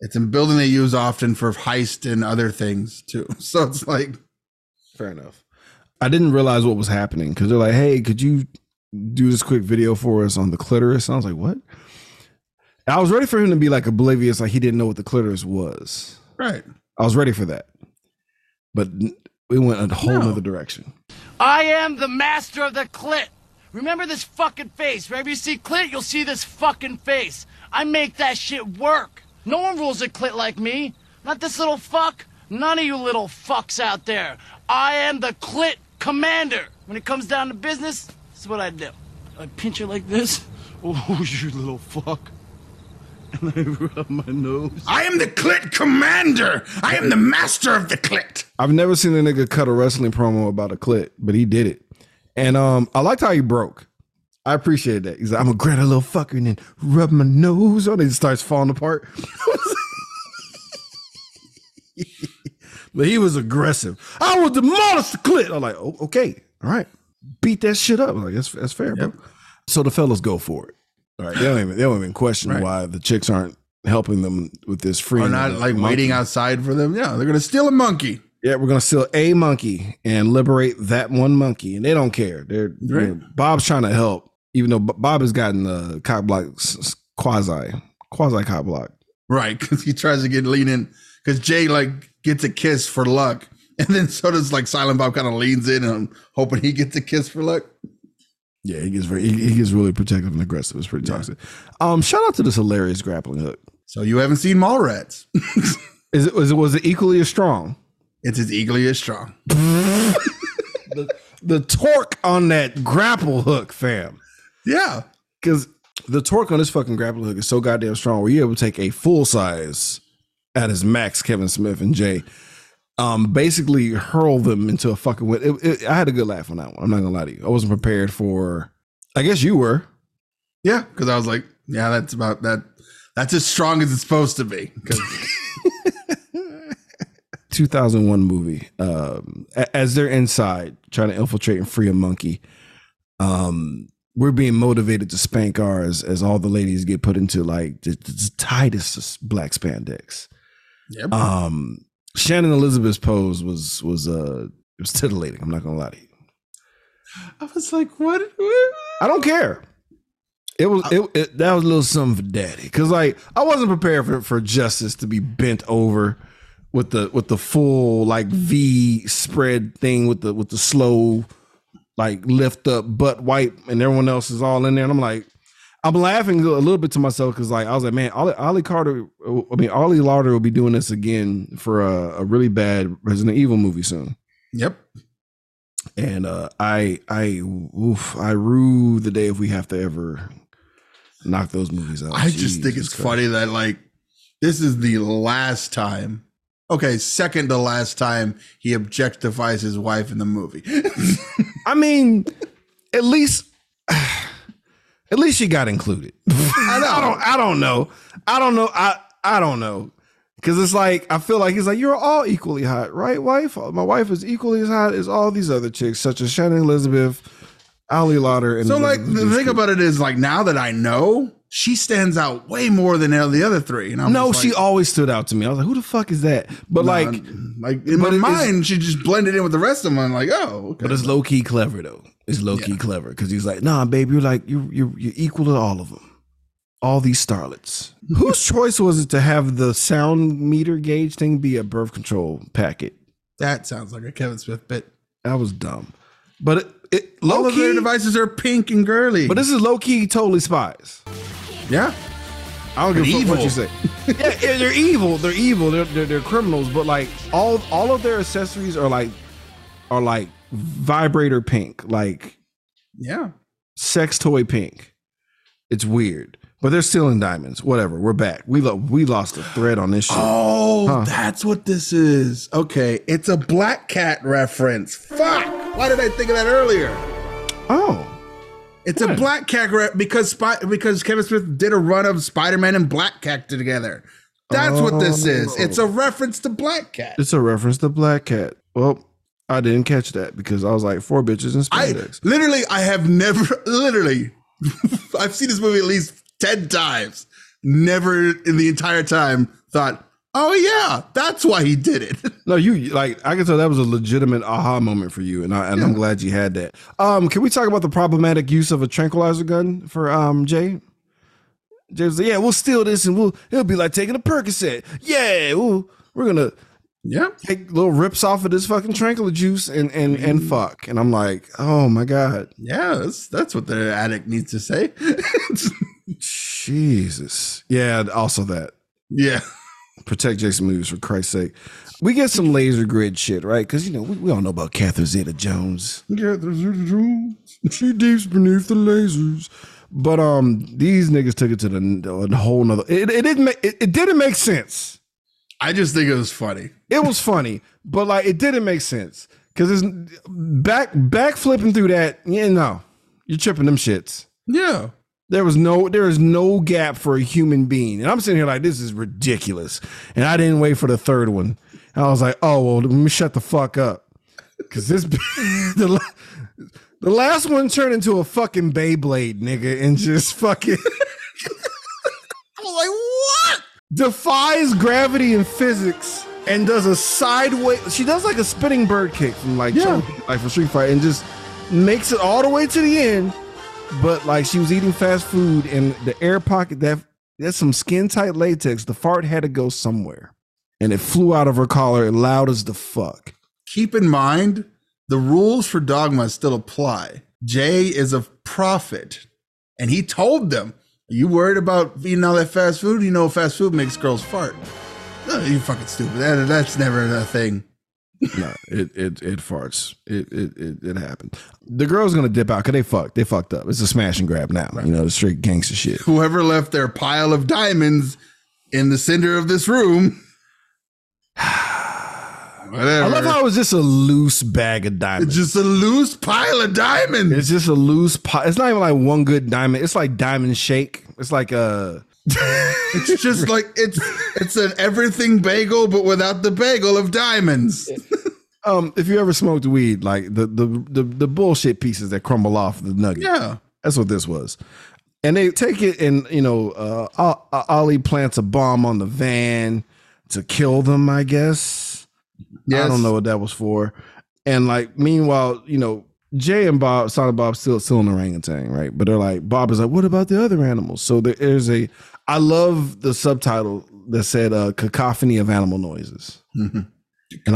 It's a building they use often for heist and other things too. So it's like, Fair enough. I didn't realize what was happening because they're like, "Hey, could you do this quick video for us on the clitoris?" And I was like, "What?" I was ready for him to be like oblivious, like he didn't know what the clitoris was. right. I was ready for that, but we went a whole No. other direction. I am the master of the clit. Remember this fucking face. Wherever you see clit, you'll see this fucking face. I make that shit work. No one rules a clit like me. Not this little fuck. None of you little fucks out there. I am the clit commander. When it comes down to business, this is what I do. I pinch her like this. Oh, you little fuck. And I rub my nose. I am the clit commander. I am the master of the clit. I've never seen a nigga cut a wrestling promo about a clit, but he did it, and um, I liked how he broke. I appreciate that. He's like, I'm gonna grab a little fucker and then rub my nose on it. It starts falling apart. but he was aggressive. I will demolish the clit. I'm like, oh, okay, all right, beat that shit up. I'm like, that's that's fair, bro. So the fellas go for it. All right, they don't even they don't even question Right. why the chicks aren't helping them with this free. Or not like waiting outside for them. Yeah, they're gonna steal a monkey. Yeah, we're gonna steal a monkey and liberate that one monkey, and they don't care. They're Right. know, Bob's trying to help, even though Bob has gotten the cock block quasi quasi cock block. Right, because he tries to get lean in. Because Jay like gets a kiss for luck, and then so does like Silent Bob kind of leans in and I'm hoping he gets a kiss for luck. Yeah, he gets very he, he gets really protective and aggressive. It's pretty toxic. Um, shout out to this hilarious grappling hook. So you haven't seen Mallrats. Is it was it was it equally as strong? it's as equally as strong. The the torque on that grapple hook, fam. Yeah. because the torque on this fucking grappling hook is so goddamn strong. Where you're able to take a full size at his max, Kevin Smith and Jay, um, basically hurl them into a fucking. Win- it, it, I had a good laugh on that one. I'm not gonna lie to you. I wasn't prepared for. I guess you were. Yeah. Because I was like, yeah, that's about that. That's as strong as it's supposed to be. 'Cause- 2001 movie. Um, as they're inside trying to infiltrate and free a monkey, um, we're being motivated to spank ours as all the ladies get put into like the, the tightest black spandex. yep. Um, Shannon Elizabeth's pose was was uh it was titillating. I'm not gonna lie to you. I was like, what? I don't care. It was it, it that was a little something for daddy because like I wasn't prepared for for justice to be bent over with the with the full like V spread thing with the with the slow like lift up butt wipe and everyone else is all in there and I'm like I'm laughing a little bit to myself because like I was like man Ollie, Ollie Carter I mean Ali Larter will be doing this again for a, a really bad Resident Evil movie soon Yep. and uh, I I oof, I rue the day if we have to ever knock those movies out. I just think it's funny that like this is the last time. Okay, second to last time he objectifies his wife in the movie. I mean, at least at least she got included. I, don't I don't know. I don't know. I I don't know. Cause it's like I feel like he's like you're all equally hot, right, wife? My wife is equally as hot as all these other chicks, such as Shannon Elizabeth, Ali Larter, and so like the thing about it is like now that I know, she stands out way more than the other three. And I'm No, just she always stood out to me. I was like, who the fuck is that? But nah, like, like in my mind, she just blended in with the rest of them. I'm like, oh, okay. but it's low key clever though. It's low key clever because he's like, nah, baby, you're like you you you're equal to all of them, all these starlets. Whose choice was it to have the sound meter gauge thing be a birth control packet? that sounds like a Kevin Smith bit. That was dumb. But it, it low All of their key. devices are pink and girly. But this is low key totally spies. Yeah, I don't give a fuck what you say. yeah, yeah, they're evil. They're evil. They're, they're they're criminals. But like all all of their accessories are like are like vibrator pink, like yeah. sex toy pink. It's weird. But they're stealing diamonds. Whatever. We're back. We lo- we lost a thread on this shit. Oh, Huh. that's what this is. Okay, it's a Black Cat reference. Fuck! Why did I think of that earlier? Oh. It's a Black Cat because Spy- because Kevin Smith did a run of Spider Man and Black Cat together. That's what this is. Oh. It's a reference to Black Cat. It's a reference to Black Cat. Well, I didn't catch that because I was like four bitches in I literally, I have never, literally, I've seen this movie at least 10 times. Never in the entire time thought, oh, yeah, that's why he did it. No, you like I can tell that was a legitimate aha moment for you, and I and I'm glad you had that. Um, can we talk about the problematic use of a tranquilizer gun for um Jay? Jay was like, yeah, we'll steal this and we'll it'll be like taking a Percocet. Yeah, we'll, we're gonna yeah. take little rips off of this fucking tranquil juice and and and fuck. And I'm like, oh my god, Yeah, that's, that's what the addict needs to say. Jesus. Yeah, also that. yeah. Protect Jason movies for Christ's sake. We get some laser grid shit, right? Because you know we, we all know about Catherine Zeta Jones. Catherine Zeta Jones, She deeps beneath the lasers. But um, these niggas took it to the a whole nother. It, it didn't make it, it didn't make sense. I just think it was funny. It was funny, but like it didn't make sense because it's back back flipping through that. Yeah, no, you're tripping them shits. Yeah. There was no there is no gap for a human being, and I'm sitting here like this is ridiculous. And I didn't wait for the third one. And I was like, oh well, let me shut the fuck up because this the the last one turned into a fucking Beyblade, nigga, and just fucking. I was like, what? defies gravity and physics and does a sideways. She does like a spinning bird kick from like Yeah. Like from Street Fighter and just makes it all the way to the end. But like she was eating fast food and the air pocket that that's some skin tight latex. The fart had to go somewhere, and it flew out of her collar loud as the fuck. Keep in mind, the rules for dogma still apply. Jay is a prophet, and he told them, "You worried about eating all that fast food? You know, fast food makes girls fart." No, you fucking stupid. That, that's never a thing. No, it it it farts. It it it, it happened. The girl's gonna dip out because they fucked. They fucked up. It's a smash and grab now. You know, the straight gangster shit. Whoever left their pile of diamonds in the center of this room. Whatever. I love how it was just a loose bag of diamonds. it's just a loose pile of diamonds. It's just a loose pot. It's not even like one good diamond. It's like diamond shake. It's like a. It's just like it's it's an everything bagel, but without the bagel of diamonds. Um, if you ever smoked weed, like the the the, the bullshit pieces that crumble off the nugget. Yeah. That's what this was. And they take it and you know, uh, O- Ollie plants a bomb on the van to kill them. I guess. Yes. I don't know what that was for. And like, meanwhile, you know, Jay and Bob, Silent Bob, still still in the orangutan, right? But they're like, Bob is like, what about the other animals? So there is a. I love the subtitle that said uh, "cacophony of animal noises," and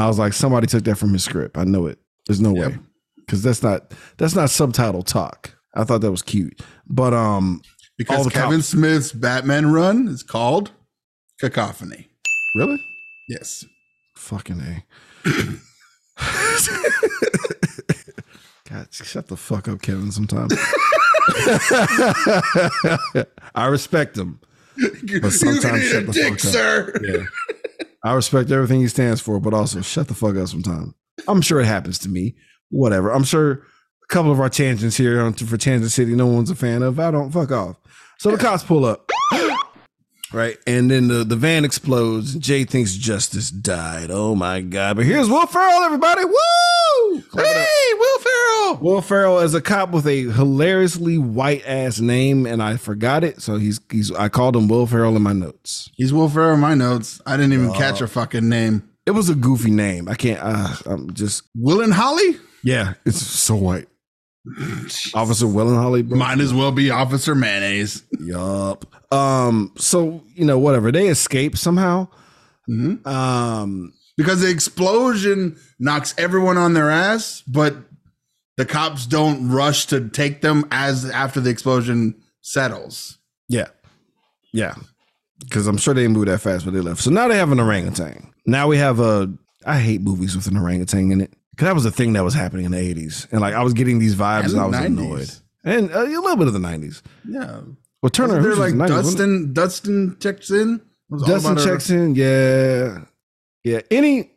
I was like, somebody took that from his script. I know it. There's no Yep. way because that's not that's not subtitle talk. I thought that was cute, but um, Because Kevin cops- Smith's Batman run is called Cacophony. really, Yes. fucking a. God, shut the fuck up, Kevin. Sometimes I respect him. But sometimes shut the dick, fuck up. sir. Yeah, I respect everything he stands for, but also shut the fuck up. Sometimes I'm sure it happens to me. Whatever. I'm sure a couple of our tangents here on for Tangent City, no one's a fan of. I don't fuck off. So the cops pull up. Right. And then the, the van explodes. Jay thinks Justice died. Oh my God. But here's Will Ferrell, everybody. Woo! Hey, Will Ferrell. Will Ferrell as a cop with a hilariously white ass name, and I forgot it. So he's he's I called him Will Ferrell in my notes. He's Will Ferrell in my notes. I didn't even catch a fucking name. It was a goofy name. I can't uh I'm just Willenholly? yeah, it's so white. Officer Willenholly, bro. Might as well be Officer Mayonnaise. Yup. Um, so you know, whatever. They escape somehow. Um, Because the explosion knocks everyone on their ass, but the cops don't rush to take them as after the explosion settles. yeah. Yeah. Because I'm sure they didn't move that fast when they left. So now they have an orangutan. Now we have a I hate movies with an orangutan in it. Cause that was a thing that was happening in the 80s. And like I was getting these vibes And and, I was 90s. annoyed. And uh, a little bit of the 90s. Yeah. Well, Turner Wasn't there Hooch was like the 90s. Dunston Dunston checks in? It was all Dunston about her- checks in. Yeah. Yeah. Any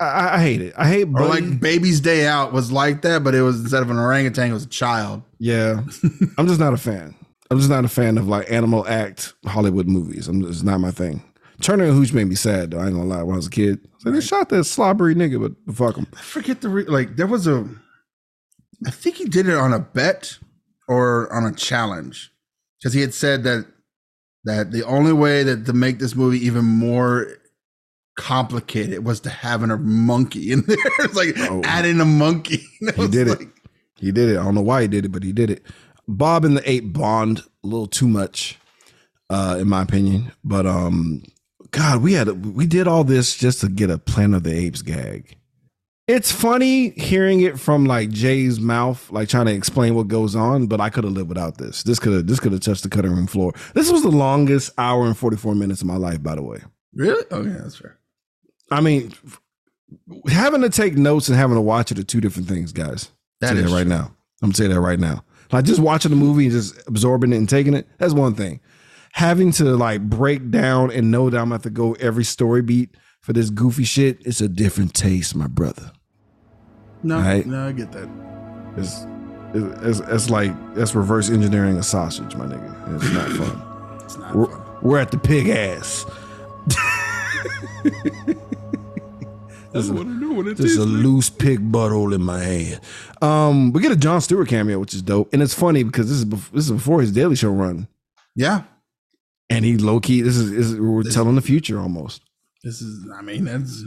I- I, hate it. I hate Or like Baby's Day Out was like that, but it was instead of an orangutan, it was a child. Yeah, I'm just not a fan. I'm just not a fan of like animal act Hollywood movies. I'm just not my thing. Turner and Hooch made me sad though. I ain't gonna lie. When I was a kid, was like, they shot that slobbery nigga, but fuck him. I forget the re- like. There was a, I think he did it on a bet or on a challenge, because he had said that that the only way that to make this movie even more complicated was to having a monkey in there. it's like Oh. adding a monkey. He did it. He did it. I don't know why he did it, but he did it. Bob and the Ape Bond a little too much, uh, in my opinion. But um, God, we had we did all this just to get a Planet of the Apes gag. It's funny hearing it from like Jay's mouth, like trying to explain what goes on. But I could have lived without this. This could have this could have touched the cutting room floor. This was the longest hour and forty four minutes of my life, by the way. Really? Okay, that's fair. I mean, having to take notes and having to watch it are two different things, guys. That I'll tell you is that right true. now. I'm gonna say that right now. Like just watching the movie and just absorbing it and taking it, that's one thing. Having to like break down and know that I'm gonna have to go every story beat for this goofy shit, it's a different taste, my brother. No, Right. no, I get that. It's it's, it's like that's reverse engineering a sausage, my nigga. It's not fun. It's not We're, fun. we're at the pig ass. There's a- I know what it Just a loose pig butthole in my hand. Um, we get a Jon Stewart cameo, which is dope, and it's funny because this is bef- this is before his Daily Show run, Yeah, and he low key. This is, is we're telling the future almost. this is. I mean, that's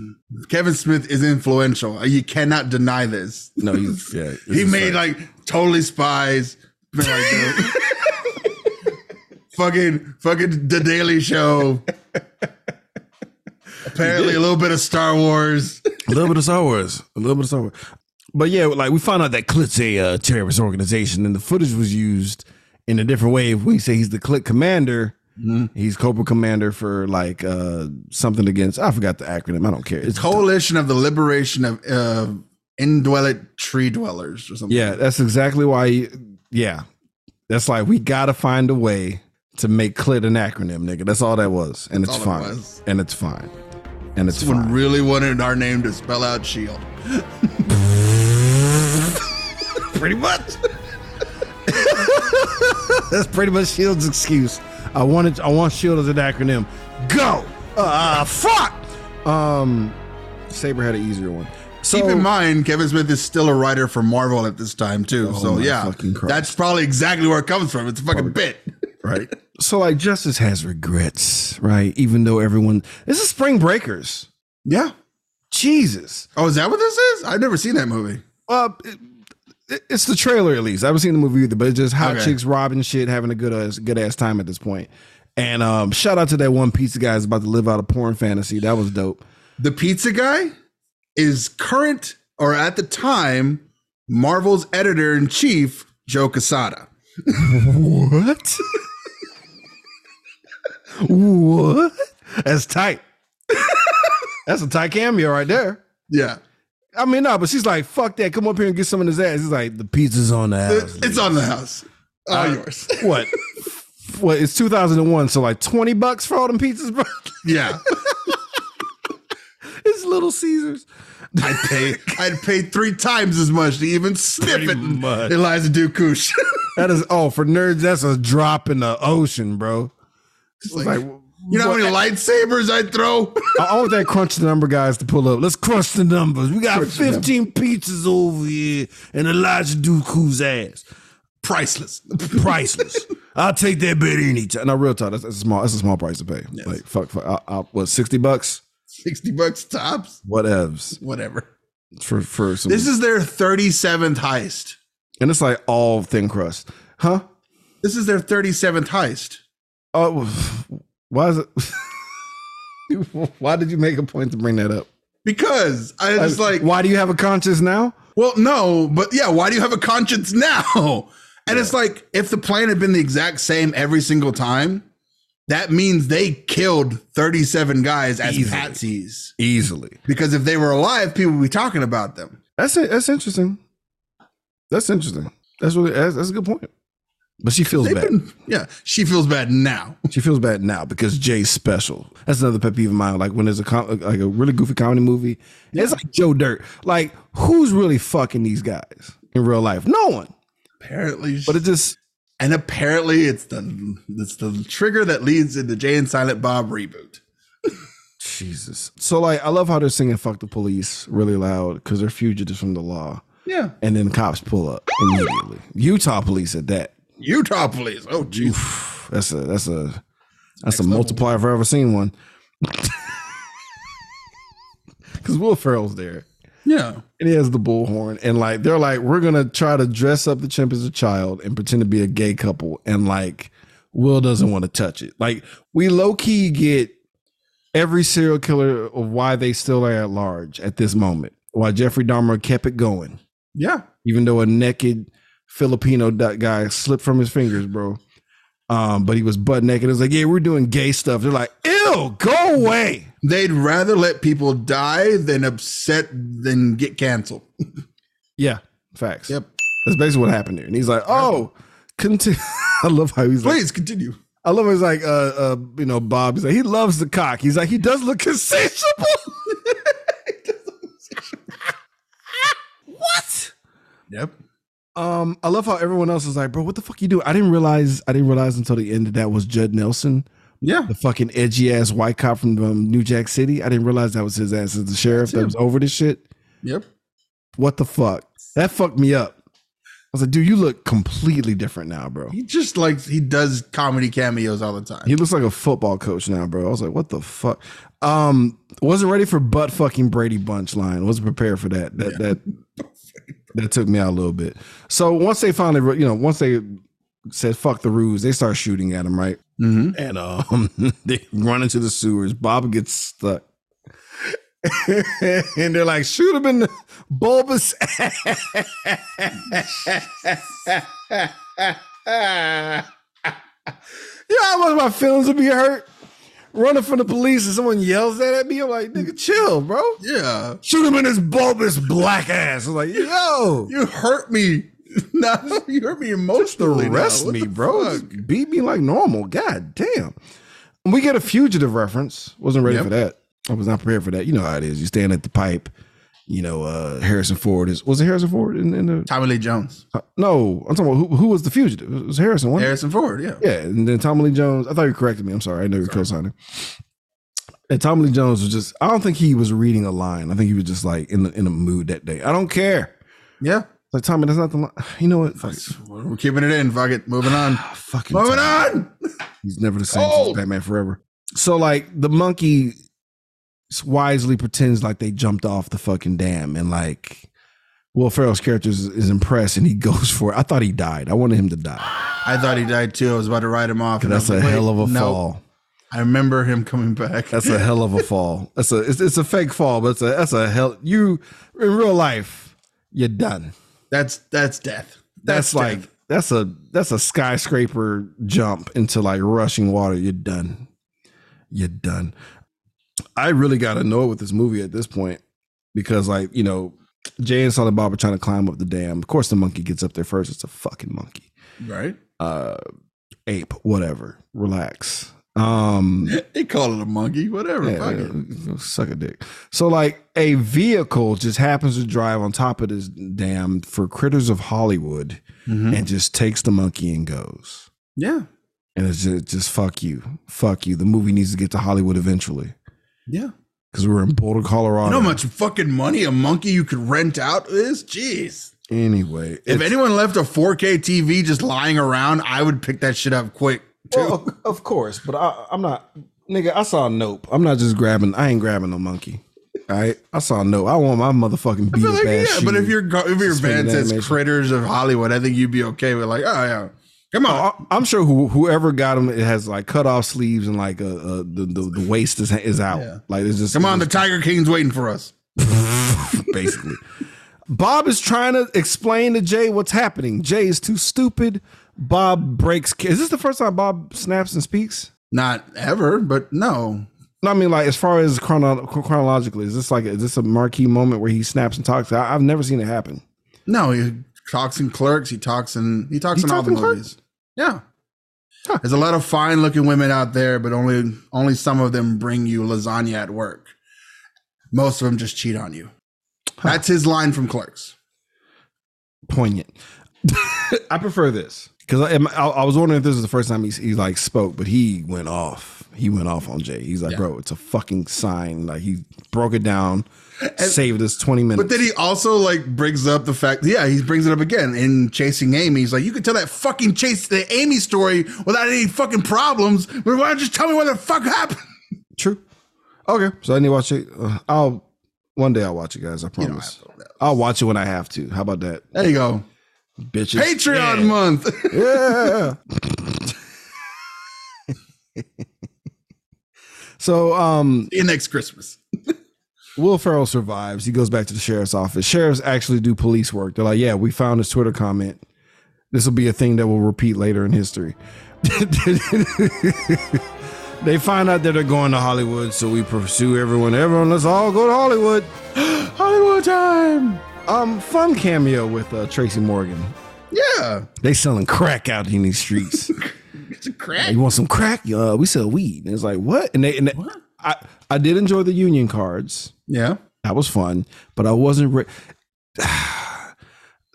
Kevin Smith is influential. You cannot deny this. No, he's yeah. this He made fact. like totally spies. like, uh, fucking fucking the Daily Show. Apparently, a little bit of Star Wars. a little bit of Star Wars, a little bit of Star Wars. But yeah, like we found out that Clit's a uh, terrorist organization, and the footage was used in a different way. If we say he's the Clit commander, he's Cobra commander for like uh something against. I forgot the acronym. I don't care. It's Coalition of the Liberation of uh, Indwellet Tree Dwellers or something. Yeah, that's exactly why. Yeah, that's like we got to find a way to make clit an acronym, nigga. That's all that was, and it's all it fine, and it's fine, and it's Someone fine. really wanted our name to spell out Shield. pretty much. that's pretty much Shield's excuse. I wanted, I want Shield as an acronym. Go. Uh, fuck. Um, Saber had an easier one. So Keep in mind, Kevin Smith is still a writer for Marvel at this time too. Oh so yeah, that's probably exactly where it comes from. It's a fucking bit. Right. So like Justice has regrets, right? Even though everyone, this is Spring Breakers. Yeah. Jesus. Oh, is that what this is? I've never seen that movie. Uh, it- it- it's the trailer at least. I haven't seen the movie either, but it's just hot Okay. chicks robbing shit, having a good ass good ass time at this point. And um, shout out to that one pizza guy who's about to live out a porn fantasy. That was dope. The pizza guy is current or at the time Marvel's editor in chief, Joe Quesada. What? what? That's tight. That's a tight cameo right there. Yeah. I mean, no, but she's like, fuck that. Come up here and get some of his ass. He's like, the pizza's on the house. It's on the house. All Uh, yours. what? what? It's 2001, so like 20 bucks for all them pizzas, bro. Yeah. it's Little Caesars. I'd pay I'd pay three times as much to even sniff Pretty it. much. Eliza Dushku. That is oh for nerds. That's a drop in the ocean, bro. It's like, You know how many lightsabers I throw? I I want that crunch the number guys to pull up. Let's crunch the numbers. We got 15 pizzas over here and Eliza Dushku's ass. Priceless. Priceless. I'll take that bet anytime. No, real talk. That's, that's a small. That's a small price to pay. Like fuck, fuck. I, I, what sixty bucks? 60 bucks tops. Whatevs Whatever. for for some. This is their 37th heist. and it's like all thin crust, huh? This is their 37th heist. Oh, why is it? why did you make a point to bring that up? Because I uh, was like, why do you have a conscience now? well, no, but yeah, why do you have a conscience now? And it's like, if the plan had been the exact same every single time, that means they killed 37 guys as Easily. patsies. Easily. Because if they were alive, people would be talking about them. That's it. That's interesting. That's interesting. That's really that's, that's a good point. But she feels They've bad. been, yeah, she feels bad now. She feels bad now because Jay's special. That's another pet peeve of mine. Like when there's a com- like a really goofy comedy movie, it's like Joe Dirt. Like who's really fucking these guys in real life? No one. Apparently, But it just and apparently it's the it's the trigger that leads into Jay and Silent Bob reboot. Jesus. So like I love how they're singing "fuck the police" really loud because they're fugitives from the law, Yeah, and then cops pull up immediately. Utah police at that. Utah police. Oh, geez. That's a that's a that's a multiplier if I've ever seen one. Because Will Ferrell's there. Yeah, and he has the bullhorn and like they're like we're gonna try to dress up the chimp as a child and pretend to be a gay couple and like will doesn't want to touch it like we low-key get every serial killer of why they still are at large at this moment why jeffrey dahmer kept it going yeah. even though a naked filipino guy slipped from his fingers bro um but he was butt naked it was like yeah we're doing gay stuff they're like ew go away They'd rather let people die than upset than get canceled. yeah facts Yep. That's basically what happened there. And he's like, oh, continue. I love how he's like, Please continue. I love how he's like, uh, uh, you know, Bob, he's like, he loves the cock. He's like, he does look insatiable. what? Yep. Um, I love how everyone else is like, bro, what the fuck you do? I didn't realize, I didn't realize until the end that that was Judd Nelson, Yeah. the fucking edgy ass white cop from um, New Jack City. I didn't realize that was his ass as the sheriff that was over this shit. Yep. What the fuck? That fucked me up. I was like, dude, you look completely different now, bro. He just like he does comedy cameos all the time. He looks like a football coach now, bro. I was like, what the fuck? Um, wasn't ready for butt fucking Brady Bunch line. Wasn't prepared for that. That that that took me out a little bit. So once they finally, you know, once they said fuck the ruse, they start shooting at him, right? Mhm. And um, they run into the sewers. Bob gets stuck. and they're like, shoot him in the bulbous You know how much my feelings would be hurt? Running from the police and someone yells that at me. I'm like, nigga, chill, bro. Yeah. Shoot him in his bulbous black ass. I was like, yo, You hurt me. Not you hurt me emotionally. now. arrest me, bro. Just beat me like normal. God damn. We get a fugitive reference. Wasn't ready Yep. for that. I was not prepared for that. You know how it is. You stand at the pipe. You know, uh Harrison Ford is was it Harrison Ford in, in the Tommy Lee Jones. uh, no, I'm talking about who, who was the fugitive? It was Harrison, wasn't it? Harrison Ford. Yeah. Yeah, and then Tommy Lee Jones. I thought you corrected me. I'm sorry. I know you're co-signing. And Tommy Lee Jones was just. I don't think he was reading a line. I think he was just like in the, in a mood that day. I don't care. Yeah. Like Tommy, that's not the line. You know what? Fuck. We're keeping it in. Fuck it. Moving on. Fucking Moving Tommy. on. He's never the same since Batman Forever. So like the monkey wisely pretends like they jumped off the fucking dam and like Will Ferrell's character is, is impressed and he goes for it. I thought he died. I wanted him to die. I thought he died too. I was about to write him off. and That's a hell of a no. fall. I remember him coming back. That's a hell of a fall. That's a it's, it's a fake fall, but it's a that's a hell you in real life, you're done. that's that's death. That's, like death. that's a that's a skyscraper jump into like rushing water. You're done. You're done. I really got annoyed with this movie at this point because like, you know, Jay and Silent Bob are trying to climb up the dam. Of course the monkey gets up there first. It's a fucking monkey. right. Uh ape, whatever. Relax. Um They call it a monkey. Whatever. Yeah, Fuck it. suck a dick. So like a vehicle just happens to drive on top of this dam for critters of Hollywood Mhm. and just takes the monkey and goes. Yeah. And it's just, just fuck you, fuck you. The movie needs to get to Hollywood eventually Yeah. because we're in Boulder, Colorado. You know how much fucking money a monkey you could rent out is? Jeez. Anyway, If anyone left a 4K TV just lying around, I would pick that shit up quick. Too. Well, of- course, but I, I'm not, nigga. I saw Nope. I'm not just grabbing. I ain't grabbing no monkey. All right, I saw Nope. I want my motherfucking beat I feel up like, yeah, but if your if your band says animation. "Critters of Hollywood," I think you'd be okay with like, oh yeah, come on, I- I'm sure who, whoever got them, it has like cut off sleeves and like a, a the, the the waist is is out. Yeah. Like it's just come on, the Tiger King's waiting for us. basically. Bob is trying to explain to Jay what's happening. Jay is too stupid. Bob breaks. Is this the first time Bob snaps and speaks? Not ever, but no. No, I mean, like as far as chrono- chronologically, is this like is this a marquee moment where he snaps and talks? I, I've never seen it happen. No, he talks in Clerks. He talks in he talks He in all talked the Clerks? movies. Yeah. There's a lot of fine looking women out there, but only only some of them bring you lasagna at work. Most of them just cheat on you. That's his line from Clerks. Poignant. I prefer this because I, I, I was wondering if this was the first time he, he like spoke, but he went off. He went off on Jay. He's like, Yeah. bro, it's a fucking sign. Like he broke it down, saved us twenty minutes. But then he also like brings up the fact, yeah, he brings it up again in Chasing Amy. He's like, you could tell that fucking chase the Amy story without any fucking problems, but why don't you just tell me what the fuck happened? True. Okay, so I need to watch it. Uh, I'll one day I'll watch it, guys. I promise. I'll watch it when I have to. How about that, There you go. bitches? Patreon Yeah. month. Yeah. so um See you next Christmas. Will Ferrell survives. He goes back to the sheriff's office. Sheriffs actually do police work. They're like, yeah, we found his Twitter comment. This will be a thing that will repeat later in history. they find out that they're going to Hollywood, so we pursue everyone. Everyone, let's all go to Hollywood. Hollywood time. Um, fun cameo with uh, Tracy Morgan. Yeah. They selling crack out in these streets. It's a crack. you want some crack? Uh, we sell weed. And it's like what? And they and they, I I did enjoy the union cards. Yeah. That was fun, but I wasn't. Re-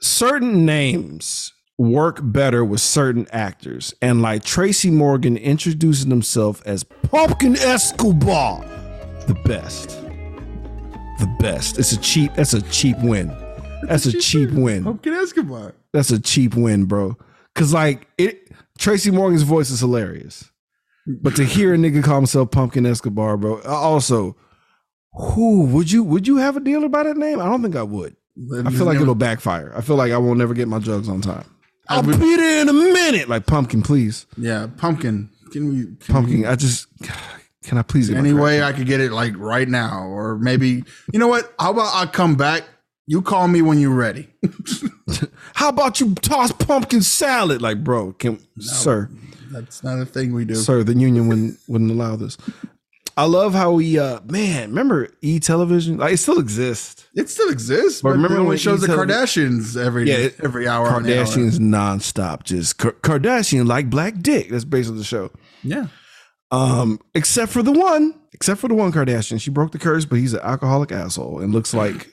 certain names work better with certain actors, and like Tracy Morgan introducing himself as Pumpkin Escobar, the best, the best. It's a cheap. That's a cheap win. That's a cheap win. Pumpkin Escobar. That's a cheap win, bro. Cause like it, Tracy Morgan's voice is hilarious, but to hear a nigga call himself Pumpkin Escobar, bro. Uh, also, who would you would you have a dealer by that name? I don't think I would. I feel like it'll backfire. I feel like I won't never get my drugs on time. I'll be there in a minute. Like pumpkin, please, Yeah, pumpkin. Can we can pumpkin. I just can I please any way I could get it like right now, or maybe you know what? How about I come back? You call me when you're ready. How about you toss pumpkin salad? Like, bro, can sir. That's not a thing we do. Sir, the union wouldn't wouldn't allow this. I love how we uh man, remember E television? Like it still exists. It still exists, but, remember remember when it shows the you tell- Kardashians every Yeah, it- every hour. on the hour. Kardashians nonstop. Just Kar- Kardashian like black dick. That's basically the show. Yeah. Um, except for the one, except for the one Kardashian. She broke the curse, but he's an alcoholic asshole and looks like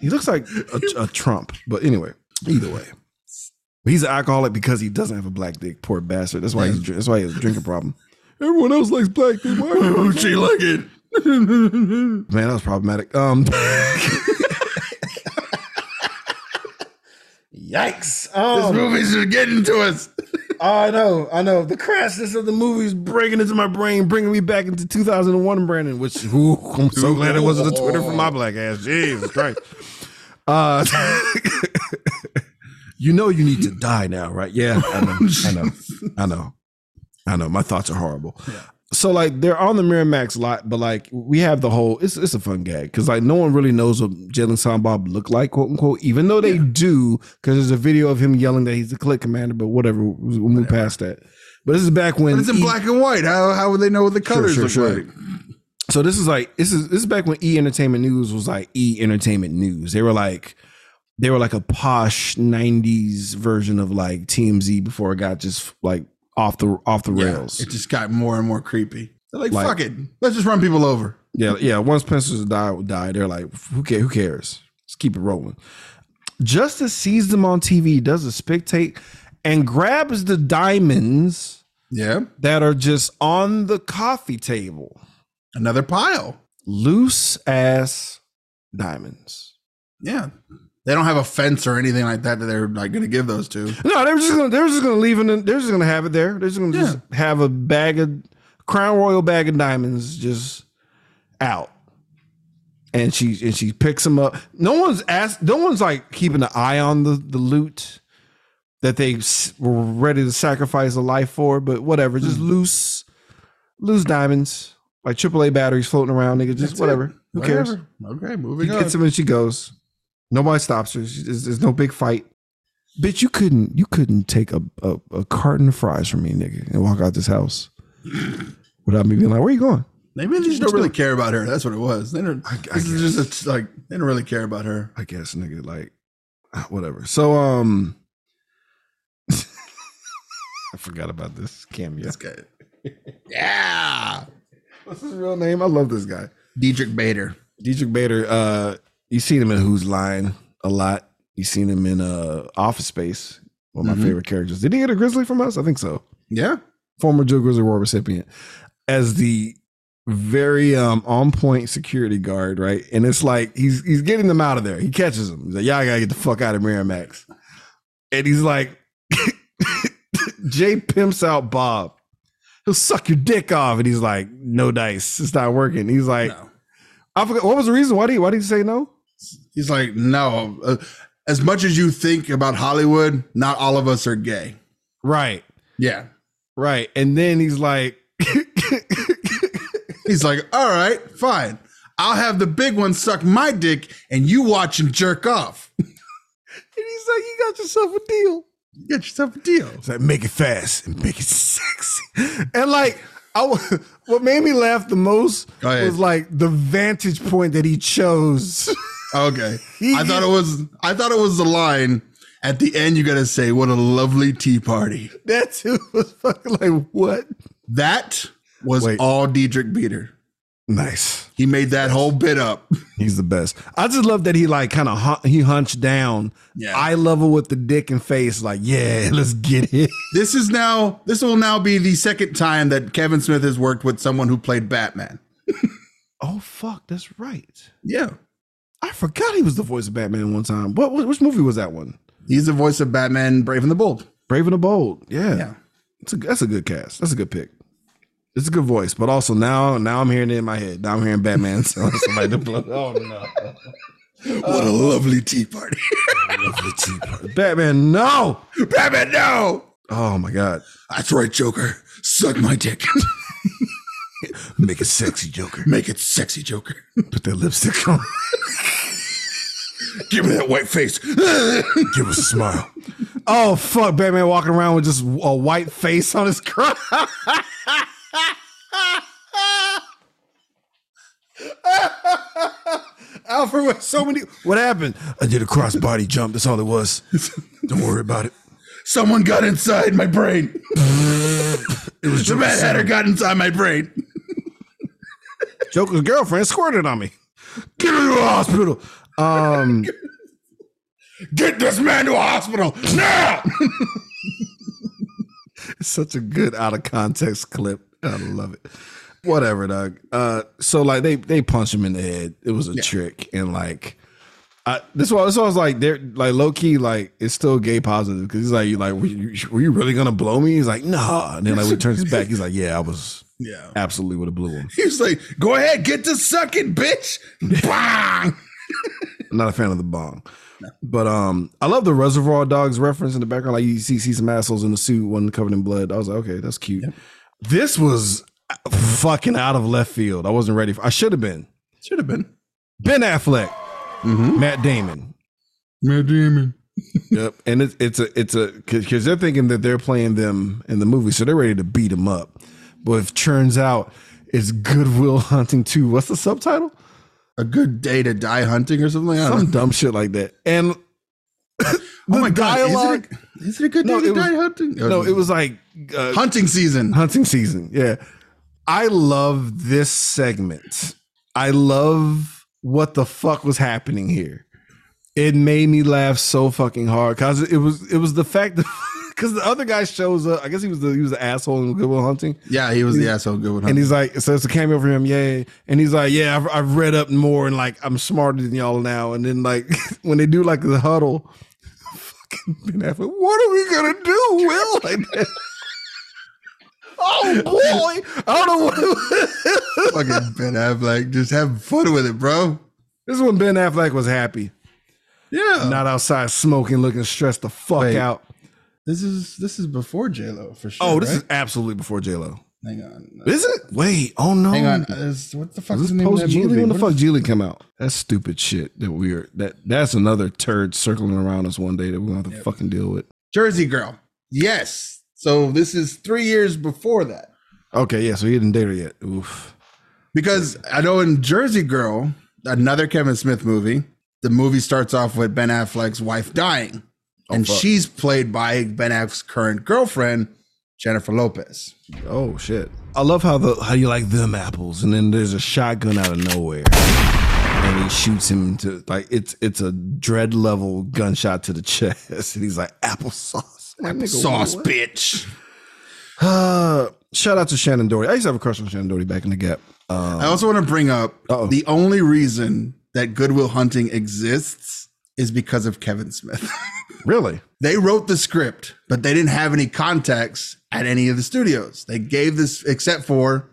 he looks like a, a Trump. But anyway, either way. He's an alcoholic because he doesn't have a black dick. Poor bastard. That's why he's that's why he has a drinking problem. Everyone else likes black dick. Why Oh, she like it. Man, that was problematic. Um, yikes! This Um, movie's just getting to us. I know, I know. The crassness of the movies breaking into my brain, bringing me back into 2001, Brandon. Which ooh, I'm so glad it wasn't the Twitter for my black ass. Jesus Christ! Uh, you know you need to die now, right? Yeah, I know, I know, I know, I know. My thoughts are horrible. So like they're on the Miramax lot, but like we have the whole. It's it's a fun gag because like no one really knows what Jay and Silent Bob look like, quote unquote. Even though they do, because there's a video of him yelling that he's the click commander. But whatever, we'll move past that. But this is back when But it's in E- black and white. How how would they know what the colors sure, look sure. like? So this is like this is this is back when E Entertainment News was like E Entertainment News. They were like they were like a posh '90s version of like TMZ before it got just like off the off the Yeah, rails. it just got more and more creepy. They're like, Like- fuck it. Let's just run people over. Yeah, yeah. Once Spencer's die, die, they're like, who cares? Who cares? Let's keep it rolling. Justice sees them on TV, does a spectate, and grabs the diamonds Yeah. that are just on the coffee table. Another pile. Loose ass diamonds. Yeah. They don't have a fence or anything like that that they're like going to give those to. No, they're just gonna they were just gonna leave it. In, they're just gonna have it there. They're just gonna just have a bag of Crown Royal bag of diamonds just out. And she and she picks them up. No one's asked. No one's like keeping an eye on the the loot that they were ready to sacrifice a life for. But whatever, just hmm. loose loose diamonds like AAA batteries floating around. Nigga, just That's it. whatever. Who cares? Whatever. Okay, He moving on. gets them and she goes. Nobody stops her. She- There's, there's no big fight. Bitch, you couldn't you couldn't take a, a, a carton of fries from me, nigga, and walk out this house without me being like, "Where you going?" They just don't really care about her. That's what it was. They don't. I this is just it's like they don't really care about her. I guess, nigga, like whatever. So, um, I forgot about this cameo. This guy. Yeah. What's his real name? I love this guy, Diedrich Bader. Diedrich Bader. Uh, you seen him in Whose Line a lot. You seen him in uh Office Space. One of my Mhm. favorite characters. Did he get a Grizzly from us? I think so. Yeah. former Joe Grizzly Award recipient, as the very um on point security guard, right? And it's like he's he's getting them out of there. He catches them. He's like, "Y'all gotta get the fuck out of Miramax." And he's like, Jay pimps out Bob. He'll suck your dick off, and he's like, "No dice, it's not working." He's like, No. "I forgot what was the reason? Why did he, why did he say no?" He's like, no. Uh, as much as you think about Hollywood, not all of us are gay. Right, Yeah. right. And then he's like, He's like, all right, fine. I'll have the big one suck my dick and you watch him jerk off. and he's like, "You got yourself a deal." You got yourself a deal. It's like make it fast and make it sexy. And like I what made me laugh the most was like the vantage point that he chose. Okay. I thought it was I thought it was the line at the end you gotta say, what a lovely tea party. that too was fucking like what? That was Wait. all Diedrich Bader. Nice. He made that whole bit up. He's the best. I just love that he like kind of hun- he hunched down, Yeah. eye level with the dick and face, like yeah, let's get it. This is now this will now be the second time that Kevin Smith has worked with someone who played Batman. Oh fuck, that's right. Yeah. I forgot he was the voice of Batman one time. What, what which movie was that one? He's the voice of Batman Brave and the Bold. Brave and the Bold. Yeah. Yeah. It's a, that's a good cast. That's a good pick. It's a good voice, but also now now I'm hearing it in my head. Now I'm hearing Batman telling somebody to blow. Oh no! What a lovely tea party. Batman, no! Batman, no. Oh my god! That's right, Joker. Suck my dick. Make it sexy, Joker. Make it sexy, Joker. Put that lipstick on. Give me that white face. Give us a smile. Oh fuck! Batman walking around with just a white face on his crotch. Alfred with so many. What happened? I did a crossbody jump. That's all it was. Don't worry about it. Someone got inside my brain. It was The Mad Hatter got inside my brain. Joker's girlfriend squirted on me. Get her to the hospital. Um, Get this man to a hospital now. it's such a good out of context clip. I love it. Whatever, dog. Uh, so like they they punched him in the head. It was a trick, and like, I this was this was like they're like low key like it's still gay positive because he's like you like were you, were you really gonna blow me? He's like nah, and then like when he turns his back, he's like yeah, I was Yeah. absolutely would have blew him. He was like, go ahead, get to sucking, bitch. Bang. I'm not a fan of the bong. But um, I love the Reservoir Dogs reference in the background. Like you see, see some assholes in the suit, one covered in blood. I was like, okay, that's cute. This was fucking out of left field. I wasn't ready for. I should have been. Should have been. Ben Affleck, Mm-hmm. Matt Damon. Matt Damon. Yep, and it's it's a it's a because they're thinking that they're playing them in the movie, so they're ready to beat them up. But if turns out it's Good Will Hunting Two, what's the subtitle? A good day to die hunting or something. I don't Some dumb shit like that. And Oh my god! Is it, a, is it a good day No, to was- die hunting? no, it was like uh, hunting season. hunting season. Yeah. I love this segment. I love what the fuck was happening here. It made me laugh so fucking hard because it was it was the fact that because the other guy shows up. I guess he was the he was the asshole in Good Will Hunting. Yeah, he was the asshole. Good one. And he's like, so it's a cameo for him, yeah. And he's like, yeah, I've, I've read up more and like I'm smarter than y'all now. And then like when they do like the huddle, fucking Ben Affleck, what are we gonna do, Will? Like that. Oh boy, I don't know what. fucking Ben Affleck, just have fun with it, bro. this is when Ben Affleck was happy, Yeah. not outside smoking, looking stressed the fuck Wait. out. This is this is before J Lo for sure. Oh, this right? is absolutely before J Lo. hang on. Is it? Wait, oh no. Hang on. Is, what the fuck Is the this name of that Gigli? movie? When the fuck Gigli come out? That's stupid shit that we are that that's another turd circling around us one day that we're gonna have to fucking deal with. Jersey Girl. Yes. So this is three years before that. Okay, yeah, so he didn't date her yet. Oof. Because I know in Jersey Girl, another Kevin Smith movie, the movie starts off with Ben Affleck's wife dying. And fuck. she's played by Ben Affleck's current girlfriend, Jennifer Lopez. Oh shit. I love how the how you like them apples, and then there's a shotgun out of nowhere. And he shoots him to like it's it's a dread level gunshot to the chest, and he's like applesauce. Nigga, Sauce, bitch. Uh, shout out to Shannen Doherty. I used to have a crush on Shannen Doherty back in the Gap. Um, I also want to bring up Uh-oh. the only reason that Good Will Hunting exists is because of Kevin Smith. really? they wrote the script, but they didn't have any contacts at any of the studios. They gave this, except for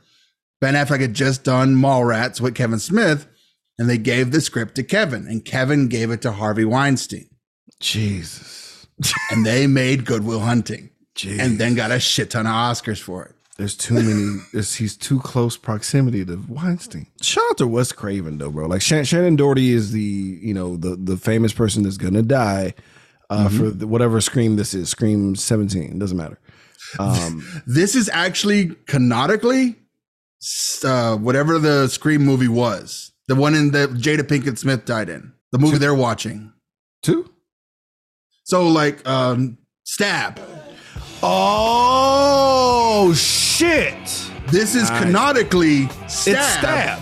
Ben Affleck had just done Mallrats with Kevin Smith, and they gave the script to Kevin, and Kevin gave it to Harvey Weinstein, Jesus. and they made Good Will Hunting, Jeez. and then got a shit ton of Oscars for it. There's too many. He's too close proximity to Weinstein. Shout out to Wes Craven though, bro. Like Shan- Shannen Doherty is the you know the the famous person that's gonna die uh, for the, whatever Scream this is. Scream 17 doesn't matter. Um, This is actually canonically uh, whatever the Scream movie was, the one in that Jada Pinkett Smith died in, the movie they're watching. two. So like um, Stab. Oh shit! This is Nice. canonically stab. It's stab.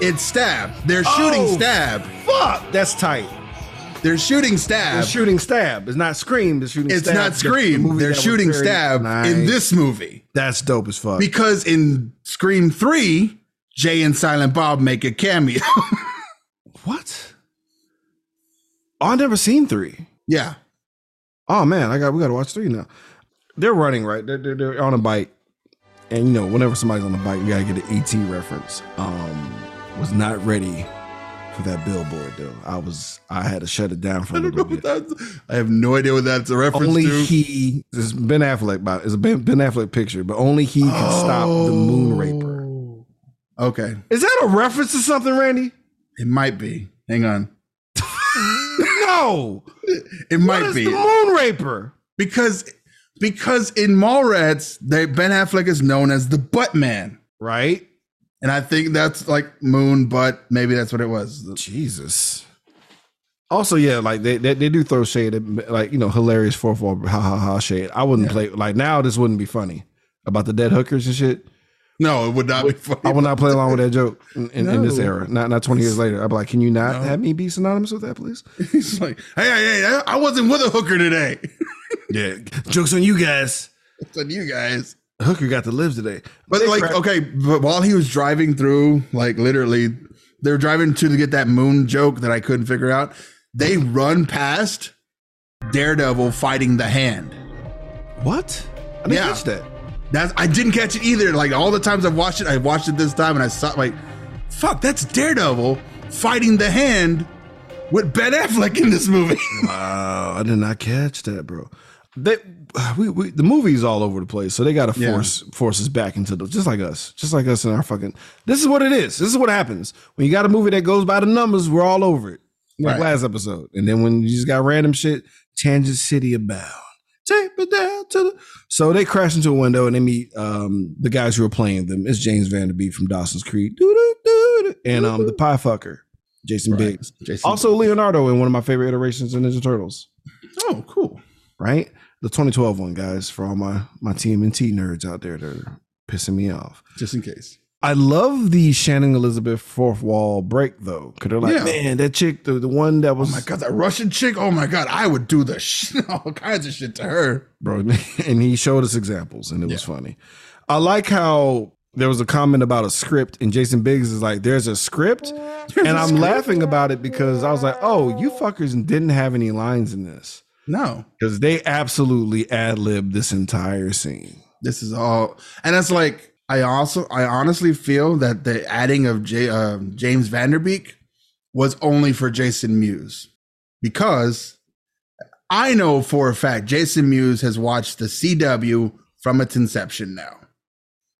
It's stab. They're shooting Oh. stab. Fuck, that's tight. They're shooting stab. They're shooting stab. It's not Scream. They're shooting. it's stab. not The- the Scream. They're shooting very- stab in this movie That's dope as fuck. because in Scream Three, Jay and Silent Bob make a cameo. what? Oh, I never seen three. yeah, Oh man, I got we got to watch three now. They're running right. They're, they're, they're on a bike, and you know whenever somebody's on a bike, you gotta get an ET reference. Um, was not ready for that billboard though. I was I had to shut it down for a I don't little bit. that's. I have no idea what that's a reference Only to. Only he this is Ben Affleck. By it's a Ben, ben Affleck picture, but only he can stop the moon raper. Oh. Okay, Is that a reference to something, Randy? it might be. Hang on, No, it might be the moon raper? because because in Mallrats, they Ben Affleck is known as the Butt Man. Right? And I think that's like moon, butt. maybe that's what it was. Jesus. Also, yeah, like they, they they do throw shade at like you know hilarious four four ha ha ha shade. I wouldn't play like now. This wouldn't be funny about the dead hookers and shit. No, it would not be funny. I would not play along with that joke in, in, in this era. Not not twenty years later. I'd be like, can you not have me be synonymous with that, please? He's like, hey, hey, hey, I wasn't with a hooker today. Yeah, jokes on you guys. it's on you guys. Hooker got to live today, But They like, crack- okay, but while he was driving through, like literally, they're driving to get that moon joke that I couldn't figure out. They run past Daredevil fighting the hand. what? I didn't Yeah. catch that. That's I didn't catch it either. Like all the times I've watched it, I watched it this time and I saw like, fuck, that's Daredevil fighting the hand with Ben Affleck in this movie. Wow, I did not catch that, bro. They, we, we, the movie's all over the place, so they got to Yeah. force force us back into the just like us, just like us in our fucking. This is what it is. This is what happens when you got a movie that goes by the numbers. We're all over it, like Right. last episode. And then when you just got random shit, Tangent City abound. Take me down to the. So they crash into a window and they meet um, the guys who are playing them. It's James Van Der Beek from Dawson's Creek, and um, the Pie Fucker, Jason Biggs. Jason Also Leonardo in one of my favorite iterations of Ninja Turtles oh, cool. right? The 2012 one, guys, for all my my TMNT nerds out there that are pissing me off. Just in case. I love the Shannon Elizabeth fourth wall break though, because they're like, Yeah. man, that chick, the, the one that was, Oh my god, that Russian chick. Oh my god, I would do the sh- all kinds of shit to her. bro, and he showed us examples, and it was funny. I like how there was a comment about a script, and Jason Biggs is like, "There's a script," and I'm laughing about it because I was like, "Oh, you fuckers didn't have any lines in this." No, Because they absolutely ad libbed this entire scene. this is all, and it's like I also, I honestly feel that the adding of J, uh, James Van Der Beek was only for Jason Mewes because I know for a fact Jason Mewes has watched the CW from its inception now.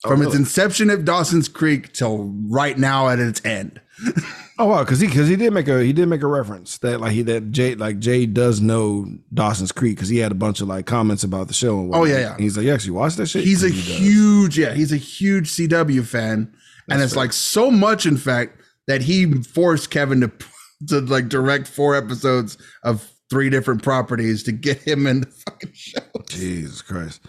From its really? inception at Dawson's Creek till right now at its end. Oh wow, because he because he did make a he did make a reference that like he that Jay like Jay does know Dawson's Creek because he had a bunch of like comments about the show. And Oh, yeah, yeah. He's like, yeah, you actually watched that shit? He's a He huge, yeah, he's a huge CW fan, and it's like so much, in fact, that he forced Kevin to to like direct four episodes of three different properties to get him in the fucking show. Jesus Christ.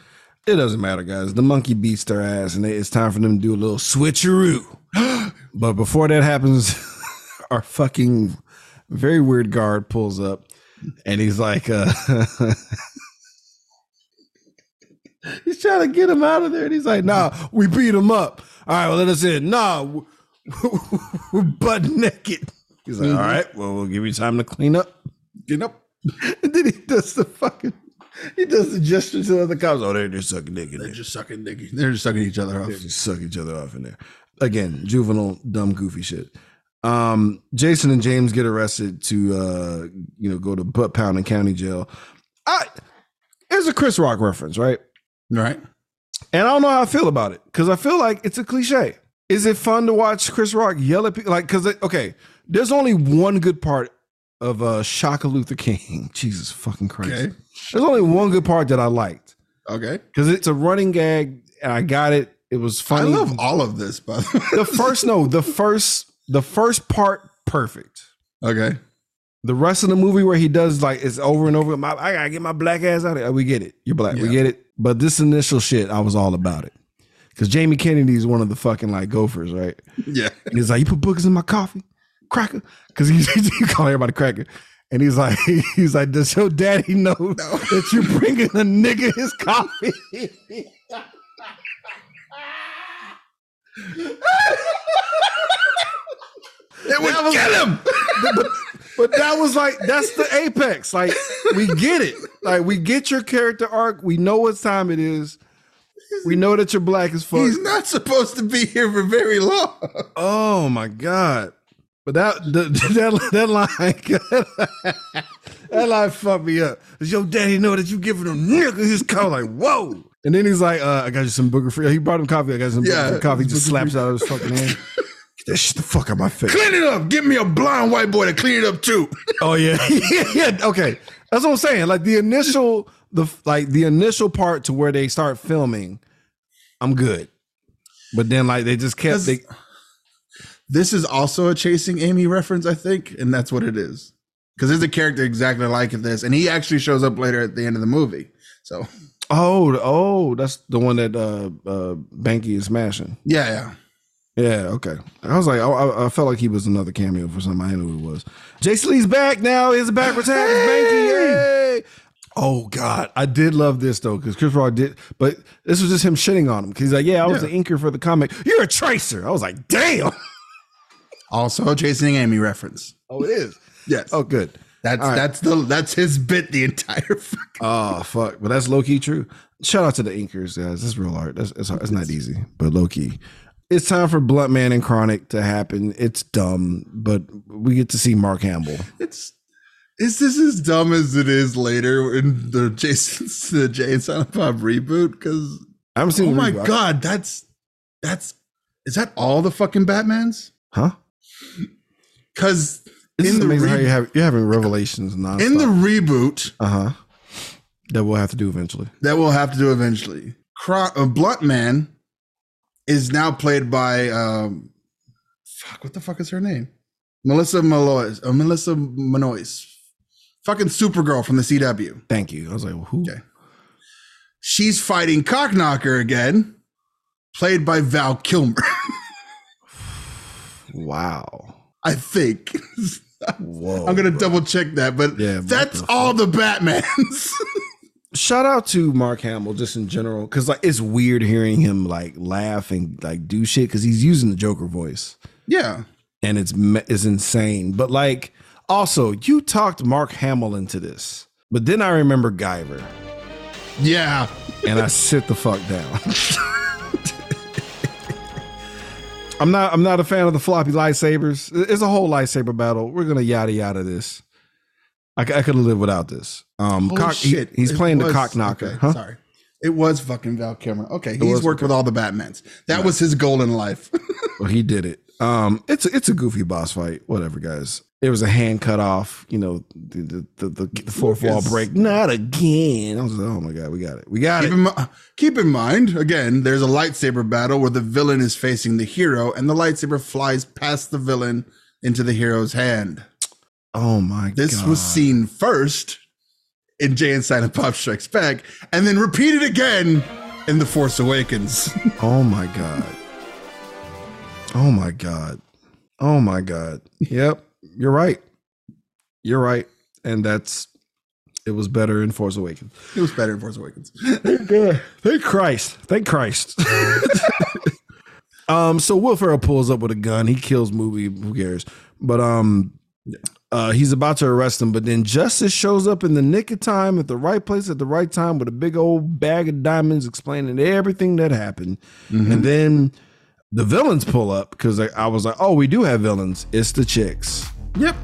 It doesn't matter, guys. The monkey beats their ass, and it's time for them to do a little switcheroo. but before that happens, our fucking very weird guard pulls up, and he's like, uh, he's trying to get him out of there, and he's like, "Nah, we beat him up. All right, well, let us in. Nah, we're butt naked." He's like, "All right, well, we'll give you time to clean up." You up." And then he does the fucking, he does the gesture to the other cops. Oh, they're just sucking dick they're just sucking dick. They're just sucking each other off. They just suck each other off in there. Again, juvenile, dumb, goofy shit. Um, Jason and James get arrested to, uh, you know, go to butt pounding county jail. I, it's a Chris Rock reference, right? Right? And I don't know how I feel about it because I feel like it's a cliche. Is it fun to watch Chris Rock yell at people? Like, because okay, there's only one good part of uh Chaka Luther King. Jesus fucking Christ. Okay. There's only one good part that I liked Okay. because it's a running gag and I got it. It was funny. I love all of this, by the way. the first no, the first the first part perfect. okay. The rest of the movie where he does like it's over and over. My, I gotta get my black ass out of here. We get it. You're black. We get it. But this initial shit, I was all about it. Because Jamie Kennedy is one of the fucking like gophers, right? Yeah. And he's like, "You put boogers in my coffee, cracker," because he, he call everybody cracker. And he's like, he's like, does your daddy know that you're bringing a nigga his coffee? It would get him. but, but that was like that's the apex. Like we get it. Like we get your character arc. We know what time it is. We know that you're black as fuck. He's not supposed to be here for very long. Oh my god! But that the, that that line that line fucked me up. Does your daddy know that you giving him nigga his coat? Like whoa! And then he's like, uh, "I got you some booger free." He brought him coffee. I got some Yeah, coffee. He just slaps out of his fucking hand. Get that shit the fuck out my face. Clean it up. Give me a blind white boy to clean it up too. Oh yeah, yeah, yeah. Okay, that's what I'm saying. Like the initial, the like the initial part to where they start filming, I'm good. But then like they just kept. They, This is also a chasing Amy reference, I think, and that's what it is. Because there's a character exactly like this, and he actually shows up later at the end of the movie. So oh, oh, that's the one that uh uh Banky is smashing. yeah, yeah. Yeah, okay. I was like, I, I- felt like he was another cameo for something. I didn't know who it was. Jason Lee's back now. He's a backwards hat. It's Banky. Yay! Oh God, I did love this though because Chris Rock did, but this was just him shitting on him because he's like, "Yeah, I was Yeah. the inker for the comic. You're a tracer." I was like, "Damn." Also a and Amy reference. Oh, it is. Yes. Oh, good. that's right. that's the that's his bit the entire fucking Oh fuck, but that's low key true. Shout out to the inkers, guys. That's real art. That's it's, it's not easy, but low key. It's time for Bluntman and Chronic to happen. It's dumb, but we get to see Mark Hamill. It's is this as dumb as it is later in the Jason the Jay and Silent Bob reboot? Because I'm seeing. oh my reboot. god, that's that's is that all the fucking Batmans? huh? Because in the amazing how you have you're having revelations nonstop. in the reboot uh huh. That we'll have to do eventually. that we'll have to do eventually, Cro- uh, Bluntman is now played by um, fuck. What the fuck is her name? Melissa Malois. Uh, Melissa Manois. Fucking Supergirl from the CW. Thank you. I was like, well, who? Okay. She's fighting Cockknocker again, played by Val Kilmer. Wow. I think. Whoa. I'm gonna double check that, but Yeah, that's the all the Batmans. Shout out to Mark Hamill just in general, because like it's weird hearing him like laugh and like do shit because he's using the Joker voice. yeah. and it's it's insane. But like, also, you talked Mark Hamill into this, but then I remember Guyver, Yeah. and I sit the fuck down. I'm not. I'm not a fan of the floppy lightsabers. It's a whole lightsaber battle. We're gonna yada yada this. I could have lived without this. Um, Holy cock, he- shit. he's It playing the was- cock knocker. okay, huh? Sorry. It was fucking Val Kilmer. Okay. He's worked with all the Batmans. That was his goal in life. Well, he did it. Um, it's a, it's a goofy boss fight. Whatever, guys. It was a hand cut off. You know, the the, the, the, fourth wall break. Not again. I was like, oh my god, we got it. We got keep, it. in, mi- keep in mind, again, there's a lightsaber battle where the villain is facing the hero and the lightsaber flies past the villain into the hero's hand. Oh my god. This god. was seen first in Jay and Silent Bob Strikes Back and then repeated again in The Force Awakens. Oh my god. Oh my god. Oh my god. Yep, you're right. You're right, and that's it was better in Force Awakens. it was better in Force Awakens. Thank Christ. Thank Christ. um, so Will Ferrell pulls up with a gun. He kills movie. Who cares? But um, uh, he's about to arrest him. But then Justice shows up in the nick of time at the right place at the right time with a big old bag of diamonds, explaining everything that happened. And then the villains pull up because I, I was like, "Oh, we do have villains. It's the chicks." Yep.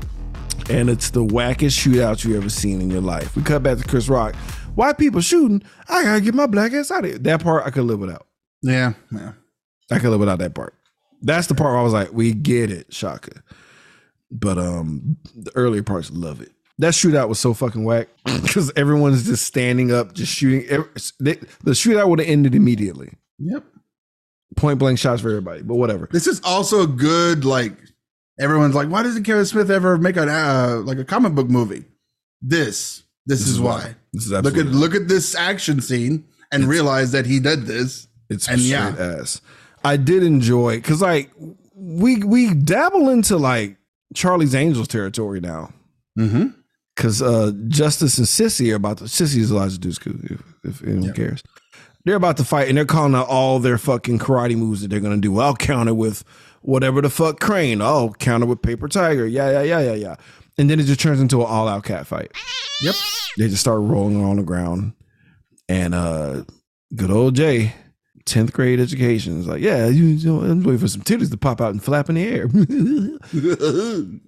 and it's the wackest shootout you ever seen in your life. We cut back to Chris Rock. White people shooting. I gotta get my black ass out of here. That part I could live without. Yeah. Yeah. I could live without that part. That's the part where I was like, we get it, Chaka. But um, the earlier parts, love it. That shootout was so fucking whack because everyone's just standing up, just shooting. The shootout would have ended immediately. Yep. Point blank shots for everybody, but whatever. This is also a good like everyone's like, why doesn't Kevin Smith ever make a uh, like a comic book movie? This this, is, why. This is Look at absolutely look at this action scene and realize that he did this. It's And straight yeah. ass. I did enjoy because like we we dabble into like Charlie's Angels territory now. Mm-hmm. Because uh Justice and Sissy are about to Sissy is Eliza Dushku, if, if anyone Yeah. cares. They're about to fight and they're calling out all their fucking karate moves that they're gonna do. I'll counter with whatever the fuck crane. I'll counter with paper tiger. Yeah, yeah, yeah, yeah, yeah. And then it just turns into an all out cat fight. Yep. They just start rolling on the ground. And uh good old Jay, 10th grade education is like, yeah, you, you know, I'm waiting for some titties to pop out and flap in the air.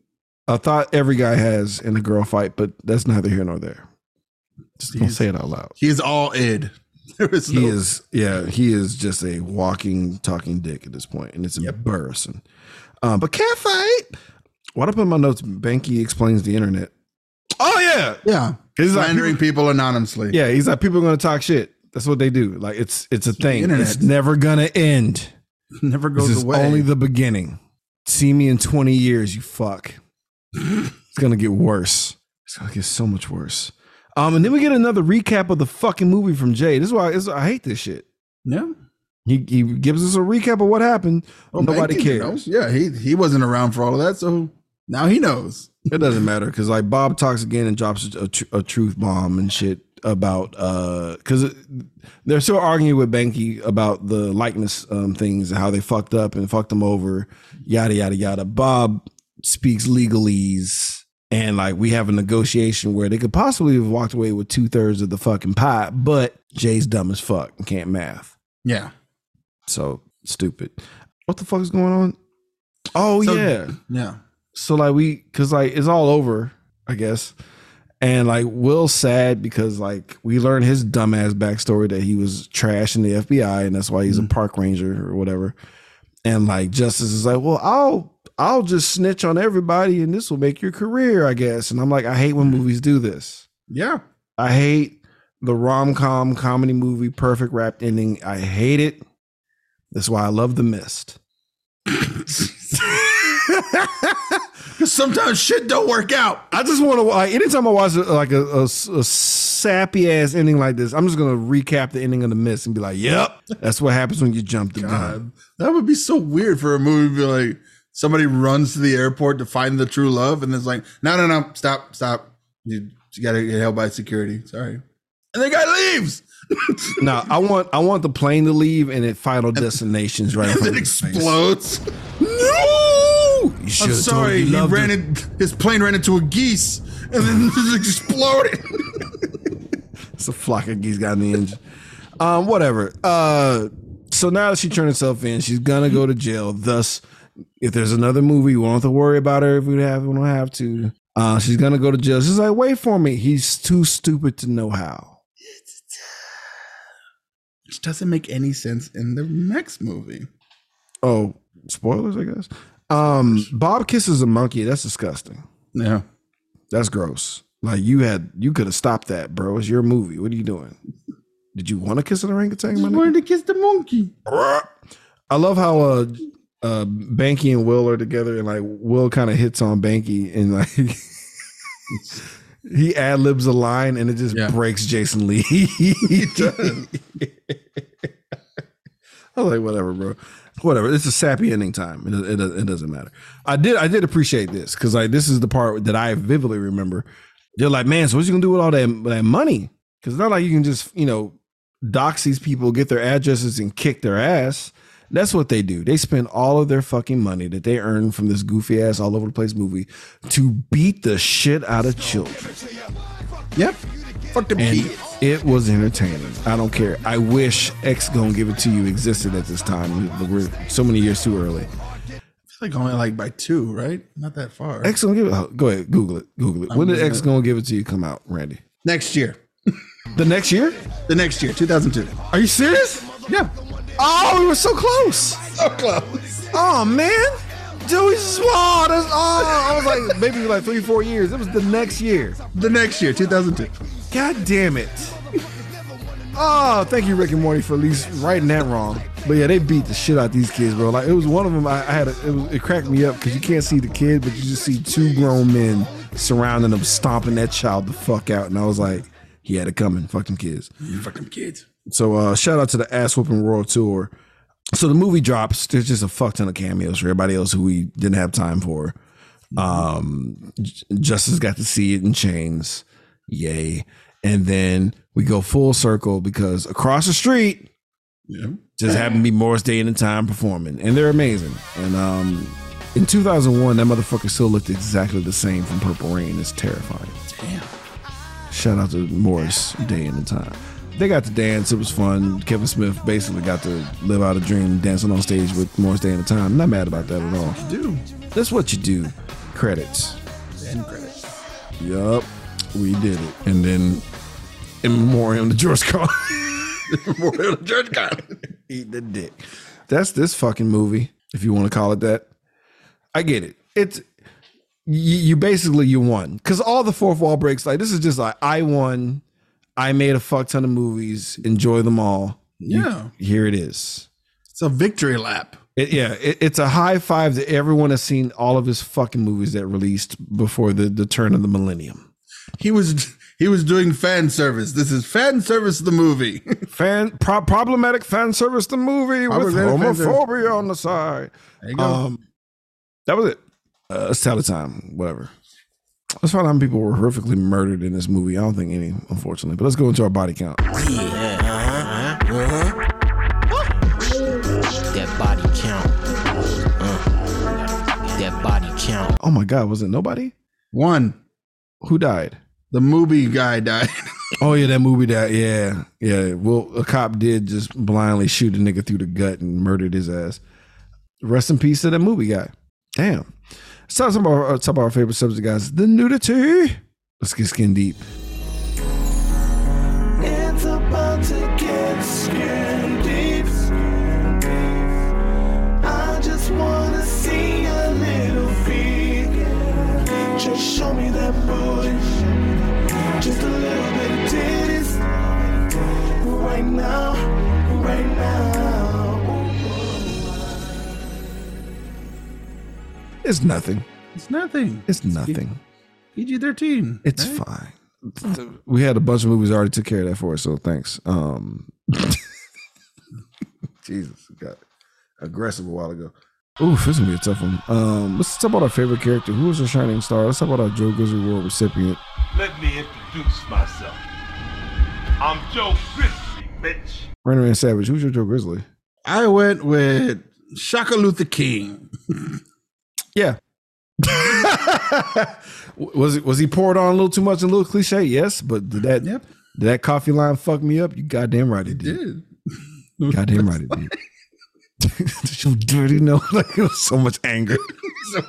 a thought every guy has in a girl fight, but that's neither here nor there. Just don't say it out loud. He's all id. There is He no, is, yeah, he is just a walking, talking dick at this point, and it's embarrassing. Um, but cat fight. What I put in my notes, Banky explains the internet. Oh yeah, yeah. He's like, Slandering people anonymously. yeah. He's like, people are gonna talk shit. That's what they do. Like it's it's a thing. internet. It's never gonna end. Never This goes is away. only the beginning. See me in 20 years, you fuck. it's gonna get worse. It's gonna get so much worse. Um, and then we get another recap of the fucking movie from Jay. This is why this, I hate this shit. yeah. He he gives us a recap of what happened. Well, Nobody Banky cares. Yeah, he he wasn't around for all of that, so now he knows. It doesn't matter because like Bob talks again and drops a, tr- a truth bomb and shit about uh because they're still arguing with Banky about the likeness um things and how they fucked up and fucked them over, yada yada yada. Bob speaks legalese and like we have a negotiation where they could possibly have walked away with two thirds of the fucking pie, but Jay's dumb as fuck and can't math, Yeah. so stupid. What the fuck is going on? Oh So- yeah. Yeah. So like we cause like it's all over, I guess. And like Will's sad because like we learned his dumbass backstory that he was trash in the FBI and that's why he's a mm-hmm. park ranger or whatever. And like Justice is like, well, I'll I'll just snitch on everybody and this will make your career, I guess. And I'm like, I hate when mm-hmm. movies do this. Yeah. I hate the rom com comedy movie perfect wrapped ending. I hate it. That's why I love The Mist. Because sometimes shit don't work out. I just want to like anytime I watch like a, a- a sappy ass ending like this, I'm just gonna recap the ending of the mist and be like, "Yep, that's what happens when you jump the gun." That would be so weird for a movie to be like, somebody runs to the airport to find the true love, and it's like, no, no, no, stop, stop. You, you gotta get held by security. Sorry. And the guy leaves. No, I want I want the plane to leave and it final destinations right. and front then of his face. explodes. No, you I'm sorry. He ran in, his plane ran into a geese and then just exploded. It's a flock of geese got in the engine. Um, whatever. Uh, so now that she turned herself in, she's gonna go to jail. Thus, if there's another movie, we won't have to worry about her if we have we don't have to. Uh, she's gonna go to jail. She's like, wait for me. He's too stupid to know how. Which doesn't make any sense in the next movie. Oh, spoilers, I guess. Um, Bob kisses a monkey. That's disgusting. Yeah. That's gross. Like you had, you could have stopped that, bro. It's your movie. What are you doing? Did you want to kiss an orangutan? nigga? wanted to kiss the monkey. I love how uh uh Banky and Will are together and like Will kind of hits on Banky and like he ad libs a line and it just Yeah. breaks Jason Lee. he does. I was like, whatever, bro. Whatever. It's a sappy ending time. It, it, it doesn't matter. I did I did appreciate this because like this is the part that I vividly remember. They're like, man, so what you gonna do with all that, that money? Because it's not like you can just, you know, dox these people, get their addresses, and kick their ass. That's what they do. They spend all of their fucking money that they earn from this goofy ass all over the place movie to beat the shit out of children. Yep. Fuck the kids. it was entertaining. I don't care. I wish X Gonna Give It To You existed at this time. We're so many years too early. like only like by two, right? Not that far. X Gonna Give It. oh, Go ahead, Google it. Google it. When did X Gonna Give It To You come out, Randy? Next year. The next year? The next year, 2002. Are you serious? Yeah. Oh, we were so close. So close. Oh man, Joey oh, Swall. That's oh, I was like maybe like three, four years. It was the next year. The next year, 2002. God damn it. Oh, thank you, Rick and Morty, for at least writing that wrong. But yeah, they beat the shit out these kids, bro. Like it was one of them. I, I had a, it, was, it cracked me up because you can't see the kid, but you just see two grown men surrounding them, stomping that child the fuck out. And I was like, he had it coming. Fuck them kids. You fucking kids. So uh shout out to the ass whooping world tour. So the movie drops. There's just a fuck ton of cameos for everybody else who we didn't have time for. Um Justice got to see it in chains. Yay. And then we go full circle because across the street Yeah. just happened to be Morris Day and the time performing. And they're amazing. And um in 2001, that motherfucker still looked exactly the same from Purple Rain. It's terrifying. Damn. Shout out to Morris Day and the time. They got to dance. It was fun. Kevin Smith basically got to live out a dream dancing on stage with Morris Day in the time. Not mad about that at all. Do. That's what you do. Credits. End credits. Yup. We did it. And then in memoriam to George Carlin. Memorial to George Carlin. Eat the dick. That's this fucking movie, if you want to call it that. I get it. It's you, you basically you won because all the fourth wall breaks. Like this is just like I won. I made a fuck ton of movies. Enjoy them all. You- Yeah. here it is. It's a victory lap. It, yeah, it, it's a high five to everyone has seen all of his fucking movies that released before the, the turn of the millennium. He was he was doing fan service. This is fan service the movie. Fan pro- problematic fan service the movie with Problematic fan service. homophobia on the side. There you go. Um, that was it. Uh, it's tell the time, whatever. Let's find out how many people were horrifically murdered in this movie. I don't think any, unfortunately. But let's go into our body count. That body count. Uh, that body count. Oh my God, was it nobody? One. Who died? The movie guy died. Oh yeah, that movie that yeah yeah. Well, a cop did just blindly shoot a nigga through the gut and murdered his ass. Rest in peace to that movie guy. Damn. Let's talk about our, uh, talk about our favorite subject, guys. The nudity. Let's get skin deep. It's about to get skin deep. I just wanna see a little feet. Just show me that booty. Just a little bit of titties. Right now, right now. It's nothing. it's nothing. It's nothing. PG thirteen. It's fine. We had a bunch of movies already took care of that for us, so thanks. Um Jesus, got aggressive a while ago. Oof, this is gonna be a tough one. Um, let's talk about our favorite character. Who was our shining star? Let's talk about our Joe Grizzly Award recipient. Let me introduce myself. I'm Joe Grizzly, bitch. Rainer and Savage. Who's your Joe Grizzly? I went with Chaka Luther King. Yeah. was it was he poured on a little too much and a little cliche? Yes, but did that Yep. did that coffee line fuck me up? You goddamn right it did. Dude. Goddamn right it did. Did you dirty know? Like it was so much anger. so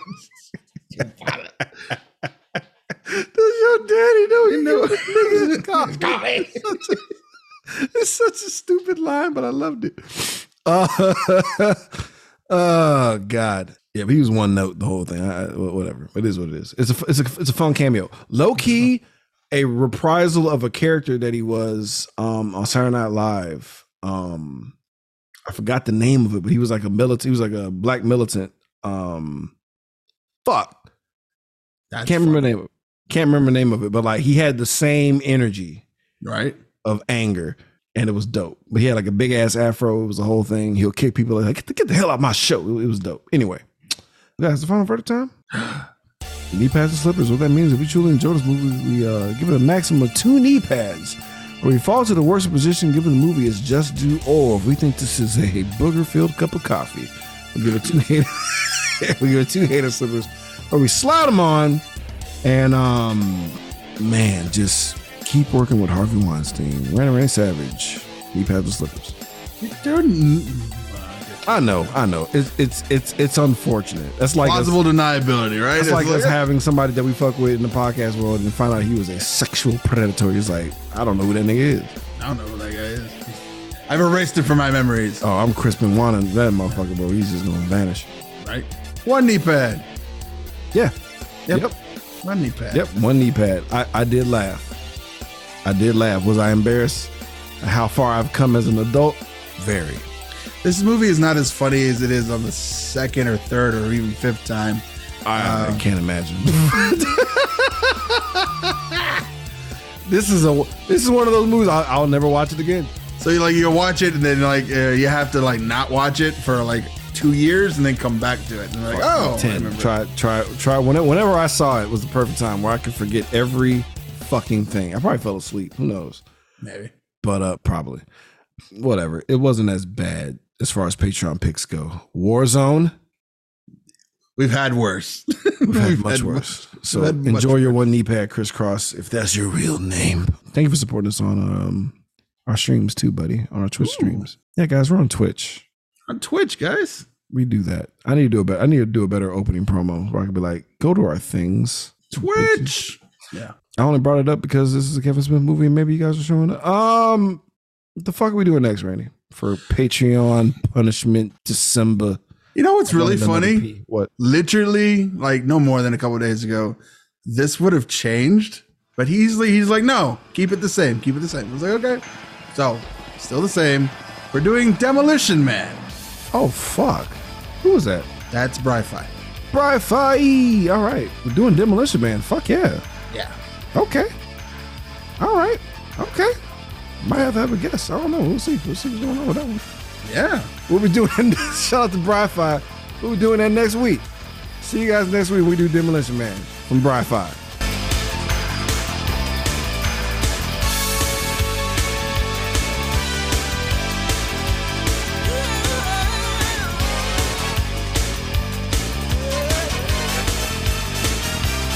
Does your daddy know you know niggas coffee? It's such a stupid line, but I loved it. Uh, oh God, yeah, but he was one note the whole thing. I, whatever, it is what it is. It's a it's a it's a fun cameo. Low key, a reprisal of a character that he was um, on Saturday Night Live. Um, I forgot the name of it, but he was like a militant. He was like a black militant. Um, fuck, That's can't remember the name. Of it. Can't remember the name of it, but like he had the same energy Right? of anger, and it was dope. But he had like a big ass afro. It was the whole thing. He'll kick people like get the, get the hell out of my show. It, it was dope. Anyway, guys, the final verdict time. knee pads and slippers. What that means if we truly enjoy this movie, we uh, give it a maximum of two knee pads. Or we fall to the worst position given the movie is just due, or if we think this is a booger filled cup of coffee, we give it two hater, we give it two hater slippers, or we slide them on, and um, man, just keep working with Harvey Weinstein, Randy Ray Savage, knee pads and slippers. Dude, I know, I know. It's it's it's it's unfortunate. That's like us- plausible deniability, right? It's It's like us having somebody that we fuck with in the podcast world and find out he was a sexual predator. He's like, I don't know who that nigga is. I don't know who that guy is. I've erased it from my memories. Oh, I'm Crispin and that motherfucker, bro. He's just gonna vanish. Right? One knee pad. Yeah. Yep. Yep. One knee pad. Yep. One knee pad. I, I did laugh. I did laugh. Was I embarrassed? How far I've come as an adult? Very. This movie is not as funny as it is on the second or third or even fifth time. I, I can't imagine. this is a this is one of those movies I'll, I'll never watch it again. So you like you watch it and then like uh, you have to like not watch it for like two years and then come back to it and like oh I Try, try, try. Whenever, whenever I saw it, was the perfect time where I could forget every fucking thing. I probably fell asleep. Who knows? maybe But uh, probably whatever. It wasn't as bad as far as Patreon picks go. Warzone, we've had worse. we've had We've much had worse. much- So we've had much enjoy your one knee pad Criss Cross if that's your real name. Thank you for supporting us on um our streams too, buddy. On our Twitch streams. Yeah, guys, we're on Twitch. on Twitch, guys. We do that. I need to do a better. I need to do a better opening promo where I can be like, go to our things. Twitch. Yeah. I only brought it up because this is a Kevin Smith movie and maybe you guys are showing up. Um, what the fuck are we doing next, Randy? For Patreon punishment December. You know what's really funny? What? Literally, like no more than a couple days ago, this would have changed. But he's he's like, no, keep it the same. Keep it the same. I was like, okay. So, still the same. We're doing Demolition Man. Oh fuck. Who was that? That's Bri-Fi. Bri Fi. All right. We're doing Demolition Man. Fuck yeah. Yeah. Okay. All right. Okay. Might have to have a guess. I don't know. We'll see. We'll see what's going on with that one. Yeah. We'll be doing shout out to Bri-Fi. We'll be doing that next week. See you guys next week. We do Demolition Man from Bri-Fi.